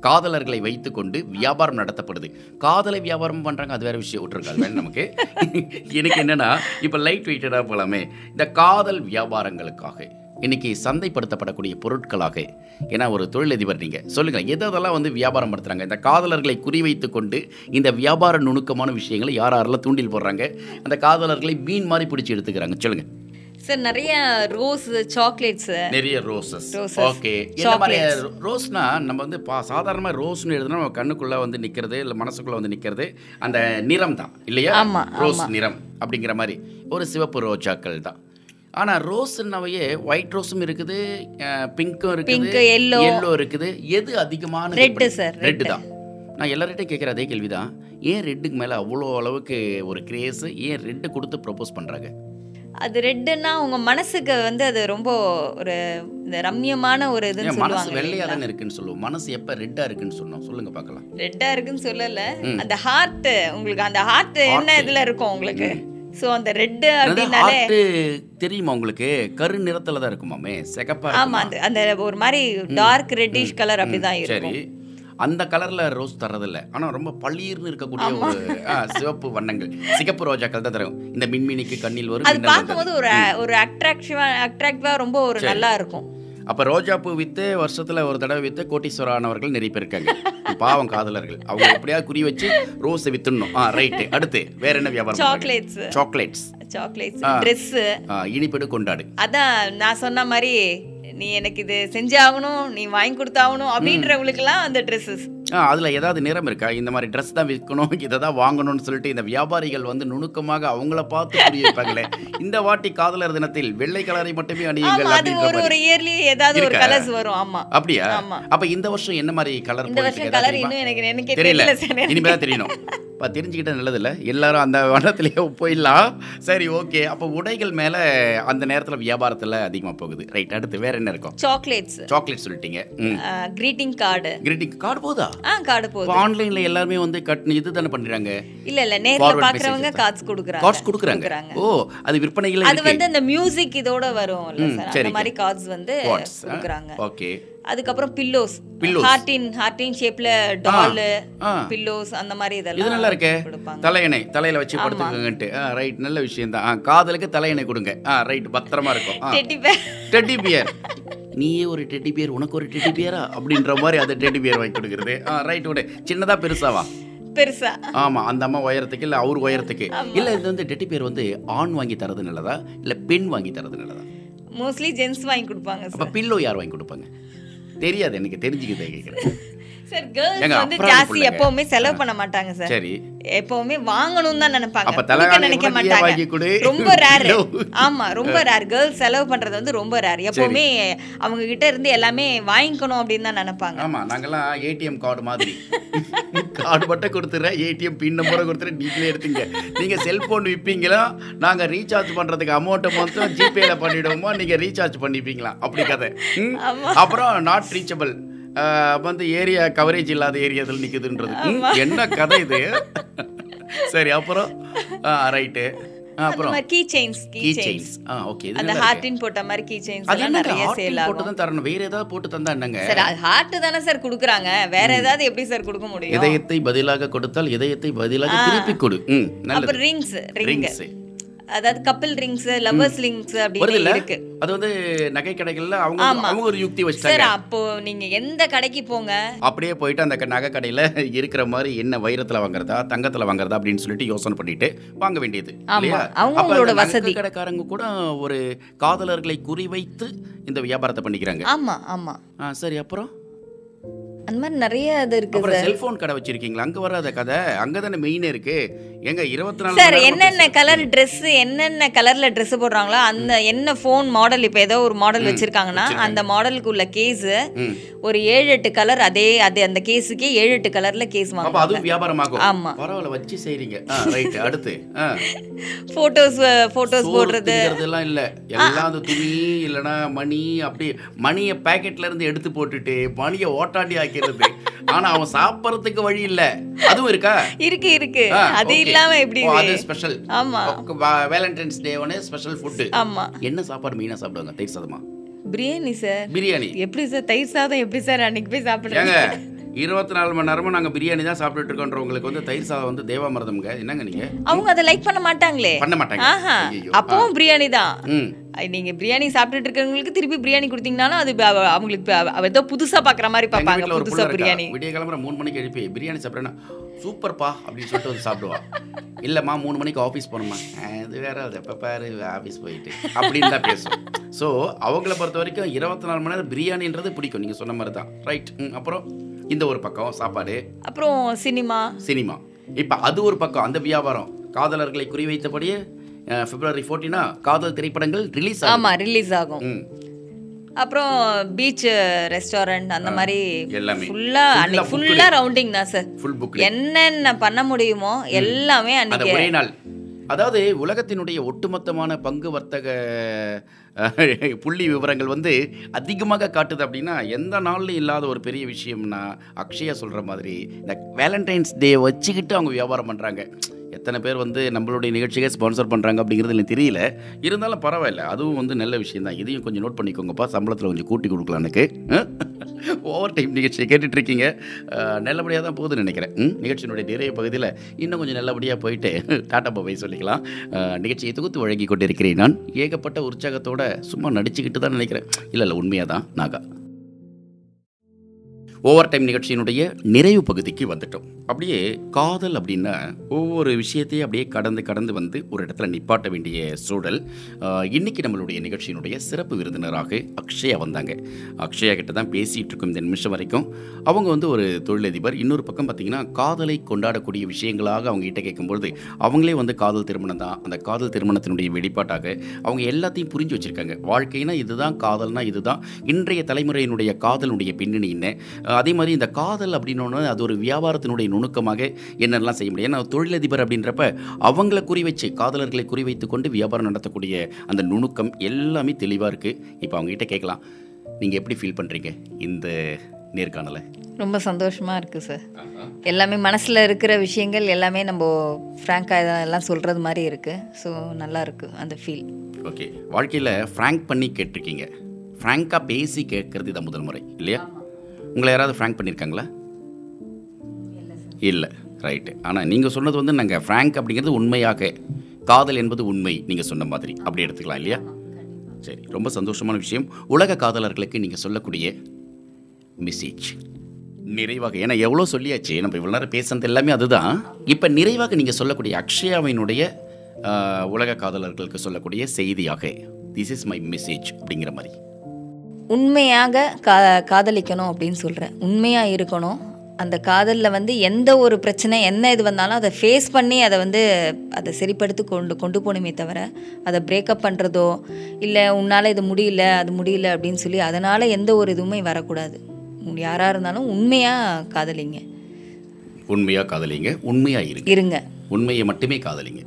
காதலர்களை வைத்துக்கொண்டு வியாபாரம் நடத்தப்படுது. காதலை வியாபாரம் பண்ணுறாங்க அது வேற விஷயம். விட்டுருக்காங்க வேணும் நமக்கு. எனக்கு என்னென்னா இப்போ லைட் வெயிட்டடாக போகலாமே இந்த காதல் வியாபாரங்களுக்காக. இன்னைக்கு சந்தைப்படுத்தப்படக்கூடிய பொருட்களாக. ஏன்னா ஒரு தொழிலதிபர் நீங்கள் சொல்லுங்கள் எதெல்லாம் வந்து வியாபாரம் படுத்துறாங்க? இந்த காதலர்களை குறிவைத்து கொண்டு இந்த வியாபார நுணுக்கமான விஷயங்களை யார் யாரெல்லாம் தூண்டில் போடுறாங்க? அந்த காதலர்களை மீன் மாதிரி பிடிச்சி எடுத்துக்கிறாங்க. சொல்லுங்கள் சார் நிறைய ரோஸ் சாக்லேட்ஸு. நிறைய ரோசஸ். ஓகே. ரோஸ்னா நம்ம வந்து பா சாதாரணமாக ரோஸ்னு எழுதுனா நம்ம கண்ணுக்குள்ளே வந்து நிற்கிறது இல்லை மனசுக்குள்ளே வந்து நிற்கிறது அந்த நிறம் தான் இல்லையா? ரோஸ் நிறம் அப்படிங்கிற மாதிரி. ஒரு சிவப்பு ரோஜாக்கள் தான். ஆனால் ரோஸ்னாவையே ஒயிட் ரோஸும் இருக்குது பிங்க்கும் இருக்குது yellow. எல்லோ இருக்குது. எது அதிகமான sir, red. ரெட்டு தான். நான் எல்லார்கிட்டையும் கேட்குற அதே கேள்வி தான் ஏன் ரெட்டுக்கு மேலே அவ்வளோ அளவுக்கு ஒரு கிரேஸு ஏன் ரெட்டு கொடுத்து ப்ரப்போஸ் பண்ணுறாங்க அது ரெட்டுன்னா உங்க மனசுக்கு வந்து அது ரொம்ப ஒரு இந்த ரம்யமான ஒரு இதுன்னு மனசு சொல்லுவாங்க வெள்ளையாக தானே இருக்குன்னு சொல்லுவோம். மனசு எப்போ ரெட்டாக இருக்குன்னு சொன்னோம்? சொல்லுங்க பார்க்கலாம் ரெட்டா இருக்குன்னு சொல்லல. அந்த ஹார்ட் உங்களுக்கு அந்த ஹார்ட் என்ன இதுல இருக்கும் உங்களுக்கு? சோ அந்த ரெட் அப்படின்னாலே தெரியுமா உங்களுக்கு? கரு நிறத்துல தான் இருக்குமாமே சிகப்பா ஆமா? அந்த அந்த ஒரு மாதிரி டார்க் ரெட்டிஷ் கலர் அப்படிதான் இருக்கும். அந்த கலர்ல ரோஸ் தரதில்ல ஆனா ரொம்ப பளீர்னு இருக்கக்கூடிய ஒரு சிவப்பு வண்ணங்கள். சிகப்பு ரோஜாக்கள் தான் தரும். இந்த மின்மினிக்கு கண்ணில் வரும் அது. பார்க்கும்போது ஒரு ஒரு அட்ராக்டிவா அட்ராக்டிவா ரொம்ப ஒரு நல்லா இருக்கும். அப்ப ரோஜா பூ வித்து வருஷத்துல ஒரு தடவை வித்து கோட்டீஸ்வரர் ஆனவர்கள் நிறைய பேர் இருக்காங்க. பாவம் காதலர்கள். அவங்க எப்படியாவது குறி வச்சு ரோஸ் வித்துடணும். ஆ ரைட்டு அடுத்து வேற என்ன வியாபாரம் சாக்லேட்ஸ் சாக்லேட்ஸ் சாக்லேட்ஸ் ட்ரெஸ் இனிப்பெடு கொண்டாடு. அதான் நான் சொன்ன மாதிரி நீ எனக்கு இது செஞ்சாகணும் நீ வாங்கி கொடுத்தாகணும் அப்படின்றவங்களுக்கெல்லாம் அந்த ட்ரெஸ்ஸஸ் அதில் ஏதாவது நிறம் இருக்கா? இந்த மாதிரி ட்ரெஸ் தான் விற்கணும் இதை தான் வாங்கணும்னு சொல்லிட்டு இந்த வியாபாரிகள் வந்து நுணுக்கமாக அவங்கள பார்த்து புரிய வைப்பாங்களே. இந்த வாட்டி காதலர் தினத்தில் வெள்ளை கலரை மட்டுமே அணியுங்கள் அப்படின்ற ஒரு இயர்லி ஏதாவது ஒரு? கலர்ஸ் வரும் ஆமா. அப்படியா. அப்ப இந்த வருஷம் என்ன மாதிரி கலர் இந்த வருஷம் கலர் இன்னும் எனக்கு எனக்கே தெரியல. எனக்கு. இனிமேல் தெரியணும். இப்போ தெரிஞ்சுக்கிட்ட நல்லது இல்லை எல்லாரும் அந்த வண்ணத்திலேயே போயிடலாம். சரி ஓகே. அப்போ உடைகள் மேலே அந்த நேரத்தில் வியாபாரத்தில் அதிகமாக போகுது. ரைட் அடுத்து வேற என்ன இருக்கும்? சாக்லேட்ஸ் சாக்லேட் சொல்லிட்டீங்க. கிரீட்டிங் கார்டு கிரீட்டிங் கார்டு போதா? ஆ கார்டு போகுது. ஆன்லைனில் எல்லாருமே வந்து கட் இது தானே பண்ணுறாங்க இல்ல இல்ல நேர்ல பாக்குறவங்க. கார்ட்ஸ் கொடுக்குறாங்க. கார்ட்ஸ் கொடுக்குறாங்க. ஓ அது விற்பனையில் அது வந்து அந்த மியூசிக் இதோட வரும் இல்ல சார் அந்த. மாதிரி கார்ட்ஸ் வந்து கொடுக்குறாங்க. ஓகே அதுக்கப்புறம் பில்லோஸ் Pillows. ஹார்டின் ஹார்டின் ஷேப்ல டால். பில்லோஸ் அந்த மாதிரி இது இதெல்லாம் நல்லா இருக்கே. தலையணை தலையில வச்சு படுத்துக்கங்கன்ட்டு. ரைட் நல்ல விஷயம் தான் காதலுக்கு தலையணை கொடுங்க. ஆ ரைட் பத்திரமா இருக்கும். டெட்டி பேர் டெட்டி பியர் நீயே ஒரு டெட்டி பியர் உனக்கு ஒரு டெட்டி பியரா அப்படின்ற மாதிரி அந்த டெட்டி பியர் வாங்கி கொடுக்குறது. ஆ ரைட் விடு சின்னதா பெருசாவா? பெருசா. ஆமா அந்த அம்மா உயரத்துக்கு இல்ல அவர் உயரத்துக்கு. இல்ல இது வந்து டெட்டி பியர் வந்து ஆண் வாங்கி தரது நல்லதா? இல்ல பெண் வாங்கி தரது நல்லதா? மோஸ்ட்லி ஜென்ஸ் வாங்கி கொடுப்பாங்க அப்ப பில்லோ யார் வாங்கி கொடுப்பாங்க? தெரியாது எனக்கு தெரிஞ்சுக்கிட்டே கேட்குறேன். சார் கேர்ள்ஸ் வந்து ஜாஸ்தி. எப்பவுமே செலவு பண்ண மாட்டாங்க சார் சரி. எப்பவுமே வாங்கணும் தான் நினைப்பாங்க. நினைக்க மாட்டாங்க? ரொம்ப ரேர். ஆமா ரொம்ப ரேர் கேர்ள்ஸ் செலவு பண்றது வந்து ரொம்ப ரேர் எப்பவுமே அவங்க கிட்ட இருந்து எல்லாமே வாங்கிக்கணும் அப்படின்னு தான் நினைப்பாங்க. ஆமா நாங்கெல்லாம் ஏடிஎம் கார்டு மாதிரி. கார்டு மட்டும் கொடுத்துறேன். ஏடிஎம் பின் நம்பரை கொடுத்துறேன். நீங்களே எடுத்துங்க. நீங்க செல்போன் விற்பீங்களா நாங்க ரீசார்ஜ் பண்றதுக்கு அமௌண்ட்டை மொத்தம் ஜிபேல பண்ணிடுவோமா? நீங்க ரீசார்ஜ் பண்ணிப்பீங்களா? அப்படி கதை? அப்புறம் நாட் ரீச்சபிள் வந்து ஏரியா கவரேஜ் இல்லாத ஏரியாவில் நிக்குதுன்றது ம், என்ன கதை இது? சரி அப்புறம்? ரைட்டு அப்புறம்? கீ செயின்ஸ் கீ செயின்ஸ் ஆ ஓகே அந்த. ஹார்டின் போட்ட மாதிரி கீ செயின்ஸ் அது நிறைய போட்டு தான் தரணும். வேற ஏதாவது போட்டு தந்தா என்னங்க? சார் ஹார்ட் தானே சார் கொடுக்குறாங்க. வேற ஏதாவது எப்படி சார் கொடுக்க முடியும்? இதயத்தை பதிலாக கொடுத்தால் இதயத்தை பதிலாக திருப்பி கொடு. ம் நல்லது. அப்புறம் ரிங்ஸ் ரிங் ரிங்ஸ் அதாவது கப்பிள் ரிங்ஸ் லவ்வர்ஸ் ரிங்ஸ் அப்படின்னு இருக்கு. அது வந்து நகை கடைகள்ல அவங்க. அவங்க ஒரு யுக்தி சார் வச்சிட்டாங்க. அப்போ நீங்க எந்த கடைக்கு போங்க? அப்படியே போயிட்டு அந்த நகை கடையில இருக்கிற மாதிரி என்ன வைரத்துல வாங்குறதா தங்கத்துல வாங்குறதா அப்படின்னு சொல்லிட்டு யோசனை பண்ணிட்டு வாங்க வேண்டியது அவங்க அவங்களோட வசதி. கடைக்காரங்க கூட ஒரு காதலர்களை குறிவைத்து இந்த வியாபாரத்தை பண்ணிக்கிறாங்க. ஆமா ஆமா. சரி அப்புறம்? அந்த மாதிரி நிறைய இது இருக்கு அப்புறம் செல்போன் கடை வச்சிருக்கீங்களா? அங்க வராத கதை. அங்க தானே மெயின் இருக்கு. எங்க இருபத்தி நாலு சார் என்னென்ன கலர் Dress என்னென்ன கலர்ல Dress போடுறாங்களோ அந்த என்ன ஃபோன் மாடல் இப்போ ஏதோ ஒரு மாடல் வச்சிருக்காங்கன்னா அந்த மாடலுக்கு உள்ள கேஸ். ஒரு ஏழு எட்டு கலர் அதே அது அந்த கேஸுக்கே ஏழு எட்டு கலர்ல கேஸ் வாங்க அதுவும் வியாபாரமாகும். ஆமா. பரவாயில்ல வச்சு செய்றீங்க. ரைட் அடுத்து. போட்டோஸ் போட்டோஸ் போடுறது. திங்கிறதெல்லாம் இல்ல. எல்லாம் அந்த துணி இல்லனா மணி அப்படி மணியை பாக்கெட்ல இருந்து எடுத்து போட்டுட்டு மணியை ஓட்டாண்டி ஆக்கிறது ஆனா அவன் சாப்பிடறதுக்கு வழி இல்ல. அதுவும் இருக்கா? இருக்கு இருக்கு. அது. இல்லாம எப்படி? அது ஸ்பெஷல் ஆமா. வேலண்டைன்ஸ் டே ஒன்று ஸ்பெஷல் ஃபுட்டு ஆமா. என்ன சாப்பாடு மெயினா சாப்பிடுவாங்க? தயிர் சாதமா? பிரியாணி சார் பிரியாணி எப்படி சார் தயிர் சாதம் எப்படி சார் அன்னைக்கு போய் சாப்பிடுறீங்க? இருபத்தி நாலு மணி நேரமும் நாங்க பிரியாணி தான் சாப்பிட்டுட்டு இருக்கோன்றவங்களுக்கு வந்து தயிர் சாதம் வந்து தேவாமிரதம்ங்க என்னங்க நீங்க? அவங்க அதை லைக் பண்ண மாட்டாங்களே. பண்ண மாட்டாங்க. அப்பவும் பிரியாணி தான். நீங்க பிரியாணி சாப்பிட்டுட்டு இருக்கவங்களுக்கு திருப்பி பிரியாணி கொடுத்தீங்கனாலும் அது அவ- அவங்களுக்கு அவ- அவ ஏதோ புதுசா பாக்குற மாதிரி பார்ப்பாங்க ஒரு புதுசா பிரியாணி. விடிய கிளம்புற மூணு மணிக்கு எழுப்பி பிரியாணி சாப்பிட்றேன்னா சூப்பர்ப்பா அப்படின்னு சொல்லிட்டு வந்து சாப்பிடுவா. இல்லைம்மா மூணு மணிக்கு ஆஃபீஸ் போகணுமா அது வேற அது எப்போ பாரு ஆஃபீஸ் போயிட்டு அப்படின்னு தான் பேசும். ஸோ அவங்கள பொறுத்த வரைக்கும் இருபத்தி நாலு மணி நேரம் பிரியாணின்றது பிடிக்கும். நீங்கள் சொன்ன மாதிரி தான் ரைட் அப்புறம் இந்த ஒரு பக்கம் சாப்பாடு. அப்புறம் சினிமா. சினிமா. இப்போ அது ஒரு பக்கம் அந்த வியாபாரம். காதலர்களை குறிவைத்தபடியே பிப்ரவரி ஃபோர்டீனா காதல் திரைப்படங்கள் ரிலீஸ் ஆகும் ஆமா ரிலீஸ் ஆகும். அப்புறம் பீச் ரெஸ்டாரண்ட் அந்த மாதிரி எல்லாமே. ஃபுல்லா அன்னைக்கு. ஃபுல்லா ரவுண்டிங் தான் சார் ஃபுல் புக் என்னென்ன பண்ண முடியுமோ எல்லாமே அன்னைக்கு ஒரே நாள். அதாவது உலகத்தினுடைய ஒட்டுமொத்தமான பங்கு வர்த்தக புள்ளி விவரங்கள் வந்து அதிகமாக காட்டுது அப்படின்னா எந்த நாள்லையும் இல்லாத ஒரு பெரிய விஷயம்னா அக்ஷயா சொல்கிற மாதிரி இந்த வேலண்டைன்ஸ் டே வச்சுக்கிட்டு அவங்க வியாபாரம் பண்ணுறாங்க எத்தனை பேர் வந்து நம்மளுடைய நிகழ்ச்சியை ஸ்பான்சர் பண்ணுறாங்க அப்படிங்கிறது எனக்கு தெரியல. இருந்தாலும் பரவாயில்ல அதுவும் வந்து நல்ல விஷயம் தான். இதையும் கொஞ்சம் நோட் பண்ணிக்கோங்கப்பா. சம்பளத்தில் கொஞ்சம் கூட்டி கொடுக்கலாம் எனக்கு. ஓவர் டைம் நிகழ்ச்சியை கேட்டுட்ருக்கீங்க நல்லபடியாக தான் போகுதுன்னு நினைக்கிறேன். ம், நிகழ்ச்சியினுடைய நிறைய பகுதியில் இன்னும் கொஞ்சம் நல்லபடியாக போயிட்டு டாட்டா பாபை சொல்லிக்கலாம். நிகழ்ச்சியை தொகுத்து வழங்கி கொண்டிருக்கிறேன் நான். ஏகப்பட்ட உற்சாகத்தோட சும்மா நடிச்சுக்கிட்டு தான் நினைக்கிறேன். இல்லை இல்லை உண்மையாக தான் நாகா. ஓவர் டைம் நிகழ்ச்சியினுடைய நிறைவு பகுதிக்கு வந்துட்டோம். அப்படியே காதல் அப்படின்னா ஒவ்வொரு விஷயத்தையும் அப்படியே கடந்து கடந்து வந்து ஒரு இடத்துல நிப்பாட்ட வேண்டிய சூழல். இன்றைக்கி நம்மளுடைய நிகழ்ச்சியினுடைய சிறப்பு விருந்தினராக அக்ஷயா வந்தாங்க. அக்ஷயா கிட்ட தான் பேசிகிட்டு இருக்கும் இந்த நிமிஷம் வரைக்கும். அவங்க வந்து ஒரு தொழிலதிபர். இன்னொரு பக்கம் பார்த்தீங்கன்னா காதலை கொண்டாடக்கூடிய விஷயங்களாக அவங்க கிட்ட கேட்கும்பொழுது அவங்களே வந்து காதல் திருமணம் தான். அந்த காதல் திருமணத்தினுடைய வெளிப்பாட்டாக அவங்க எல்லாத்தையும் புரிஞ்சு வச்சுருக்காங்க. வாழ்க்கைனா இதுதான் காதல்னா இதுதான். இன்றைய தலைமுறையினுடைய காதலுடைய பின்னணி என்ன? அதே மாதிரி இந்த காதல் அப்படின்னோன்னு அது ஒரு வியாபாரத்தினுடைய நுணுக்கமாக என்னெல்லாம் செய்ய முடியும்? ஏன்னா தொழிலதிபர் அப்படின்றப்ப அவங்கள குறி வச்சு காதலர்களை குறி வைத்து கொண்டு வியாபாரம் நடத்தக்கூடிய அந்த நுணுக்கம் எல்லாமே தெளிவாக இருக்குது இப்போ அவங்ககிட்ட கேட்கலாம். நீங்கள் எப்படி ஃபீல் பண்ணுறீங்க இந்த நேர்காணலை? ரொம்ப சந்தோஷமா இருக்கு சார் எல்லாமே மனசுல இருக்கிற விஷயங்கள் எல்லாமே நம்ம ஃப்ராங்கா இதெல்லாம் சொல்றது மாதிரி இருக்கு. ஸோ நல்லா இருக்கு அந்த ஃபீல் ஓகே வாழ்க்கையில் ஃப்ராங்க் பண்ணி கேட்டிருக்கீங்க. ஃப்ராங்காக பேசி கேட்கறது இதான் முதல் முறை இல்லையா? உங்களை யாராவது ஃப்ராங்க் பண்ணியிருக்காங்களா இல்லை ரைட்டு ஆனால் நீங்கள் சொன்னது வந்து நாங்கள் ஃப்ராங்க் அப்படிங்கிறது உண்மையாக காதல் என்பது உண்மை நீங்கள் சொன்ன மாதிரி. அப்படி எடுத்துக்கலாம் இல்லையா? சரி ரொம்ப சந்தோஷமான விஷயம். உலக காதலர்களுக்கு நீங்கள் சொல்லக்கூடிய மெசேஜ் நிறைவாக ஏன்னா எவ்வளோ சொல்லியாச்சு நம்ம இவ்வளோ நேரம் பேசுனது எல்லாமே அதுதான். இப்போ நிறைவாக நீங்கள் சொல்லக்கூடிய அக்ஷயாவினுடைய உலக காதலர்களுக்கு சொல்லக்கூடிய செய்தியாக திஸ் இஸ் மை மெசேஜ் அப்படிங்கிற மாதிரி. உண்மையாக கா காதலிக்கணும் அப்படின்னு சொல்கிறேன் உண்மையாக இருக்கணும். அந்த காதலில் வந்து எந்த ஒரு பிரச்சனை என்ன இது வந்தாலும் அதை ஃபேஸ் பண்ணி அதை வந்து அதை சரிப்படுத்தி கொண்டு கொண்டு போகணுமே தவிர அதை பிரேக்கப் பண்ணுறதோ இல்லை உன்னால் இது முடியல அது முடியல அப்படின்னு சொல்லி அதனால் எந்த ஒரு இதுவுமே வரக்கூடாது. யாராக இருந்தாலும் உண்மையாக காதலிங்க. உண்மையாக காதலிங்க உண்மையாக இருங்க. இருங்க. உண்மையை மட்டுமே காதலிங்க.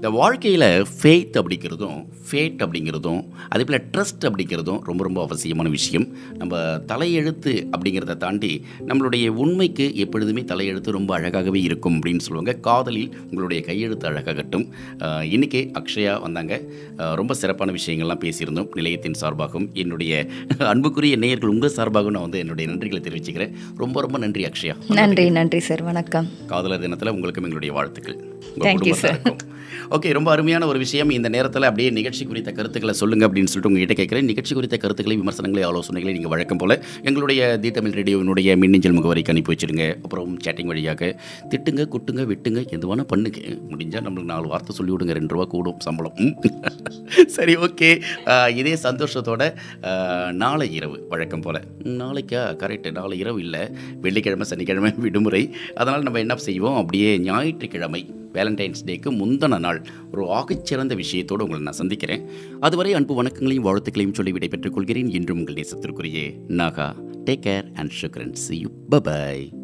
இந்த வாழ்க்கையில் ஃபேத் அப்படிங்கிறதும் ஃபேட் அப்படிங்கிறதும் அதே போல் ட்ரஸ்ட் அப்படிங்கிறதும் ரொம்ப ரொம்ப அவசியமான விஷயம். நம்ம தலையெழுத்து அப்படிங்கிறத தாண்டி நம்மளுடைய உண்மைக்கு எப்பொழுதுமே தலையெழுத்து ரொம்ப அழகாகவே இருக்கும் அப்படின்னு சொல்லுவாங்க. காதலில் உங்களுடைய கையெழுத்து அழகாகட்டும். ஆஹ் இன்னைக்கு அக்ஷயா வந்தாங்க. ரொம்ப சிறப்பான விஷயங்கள்லாம் பேசியிருந்தோம். நிலையத்தின் சார்பாகவும் என்னுடைய அன்புக்குரிய நேயர்கள் உங்கள் சார்பாகவும் நான் வந்து என்னுடைய நன்றிகளை தெரிவிச்சுக்கிறேன். ரொம்ப ரொம்ப நன்றி அக்ஷயா. நன்றி நன்றி சார். வணக்கம். காதலர் தினத்தில் உங்களுக்கும் எங்களுடைய வாழ்த்துக்கள். உங்க Thank you, sir. குடும்பத்தாருக்கும். ஓகே ரொம்ப அருமையான ஒரு விஷயம். இந்த நேரத்தில் அப்படியே நிகழ்ச்சி குறித்த கருத்துக்களை சொல்லுங்க அப்படின்னு சொல்லிட்டு உங்ககிட்ட கேட்குறேன். நிகழ்ச்சி குறித்த கருத்துக்களை விமர்சனங்களை ஆலோசனைகளை நீங்கள் வழக்கம் போல எங்களுடைய தி தமிழ் ரேடியோவினுடைய மின்னஞ்சல் முகவரிக்கு அனுப்பி வச்சிருங்க. அப்புறம் சேட்டிங் வழியாக திட்டுங்க குட்டுங்க விட்டுங்க எதுவான பண்ணுங்க. முடிஞ்சால் நம்மளுக்கு நாலு வார்த்தை சொல்லி விடுங்க. ரெண்டு ரூபா கூடும் சம்பளம். சரி ஓகே. இதே சந்தோஷத்தோட நாளை இரவு வழக்கம் போல். நாளைக்கா கரெக்டு நாளை இரவு இல்லை. வெள்ளிக்கிழமை சனிக்கிழமை விடுமுறை. அதனால் நம்ம என்ன செய்வோம்? அப்படியே ஞாயிற்றுக்கிழமை வேலண்டைன்ஸ் டேக்கு முந்தின நாள். ஒரு ஆகச்சிறந்த விஷயத்தோடு உங்களை நான் சந்திக்கிறேன். அதுவரை அன்பு வணக்கங்களையும் வாழ்த்துக்களையும் சொல்லி விடைபெற்றுக் கொள்கிறேன். இன்றும் உங்கள் நேசத்திற்குரிய நாகா. டேக் கேர் அண்ட் சுக்ரன் சி யூ பபாய்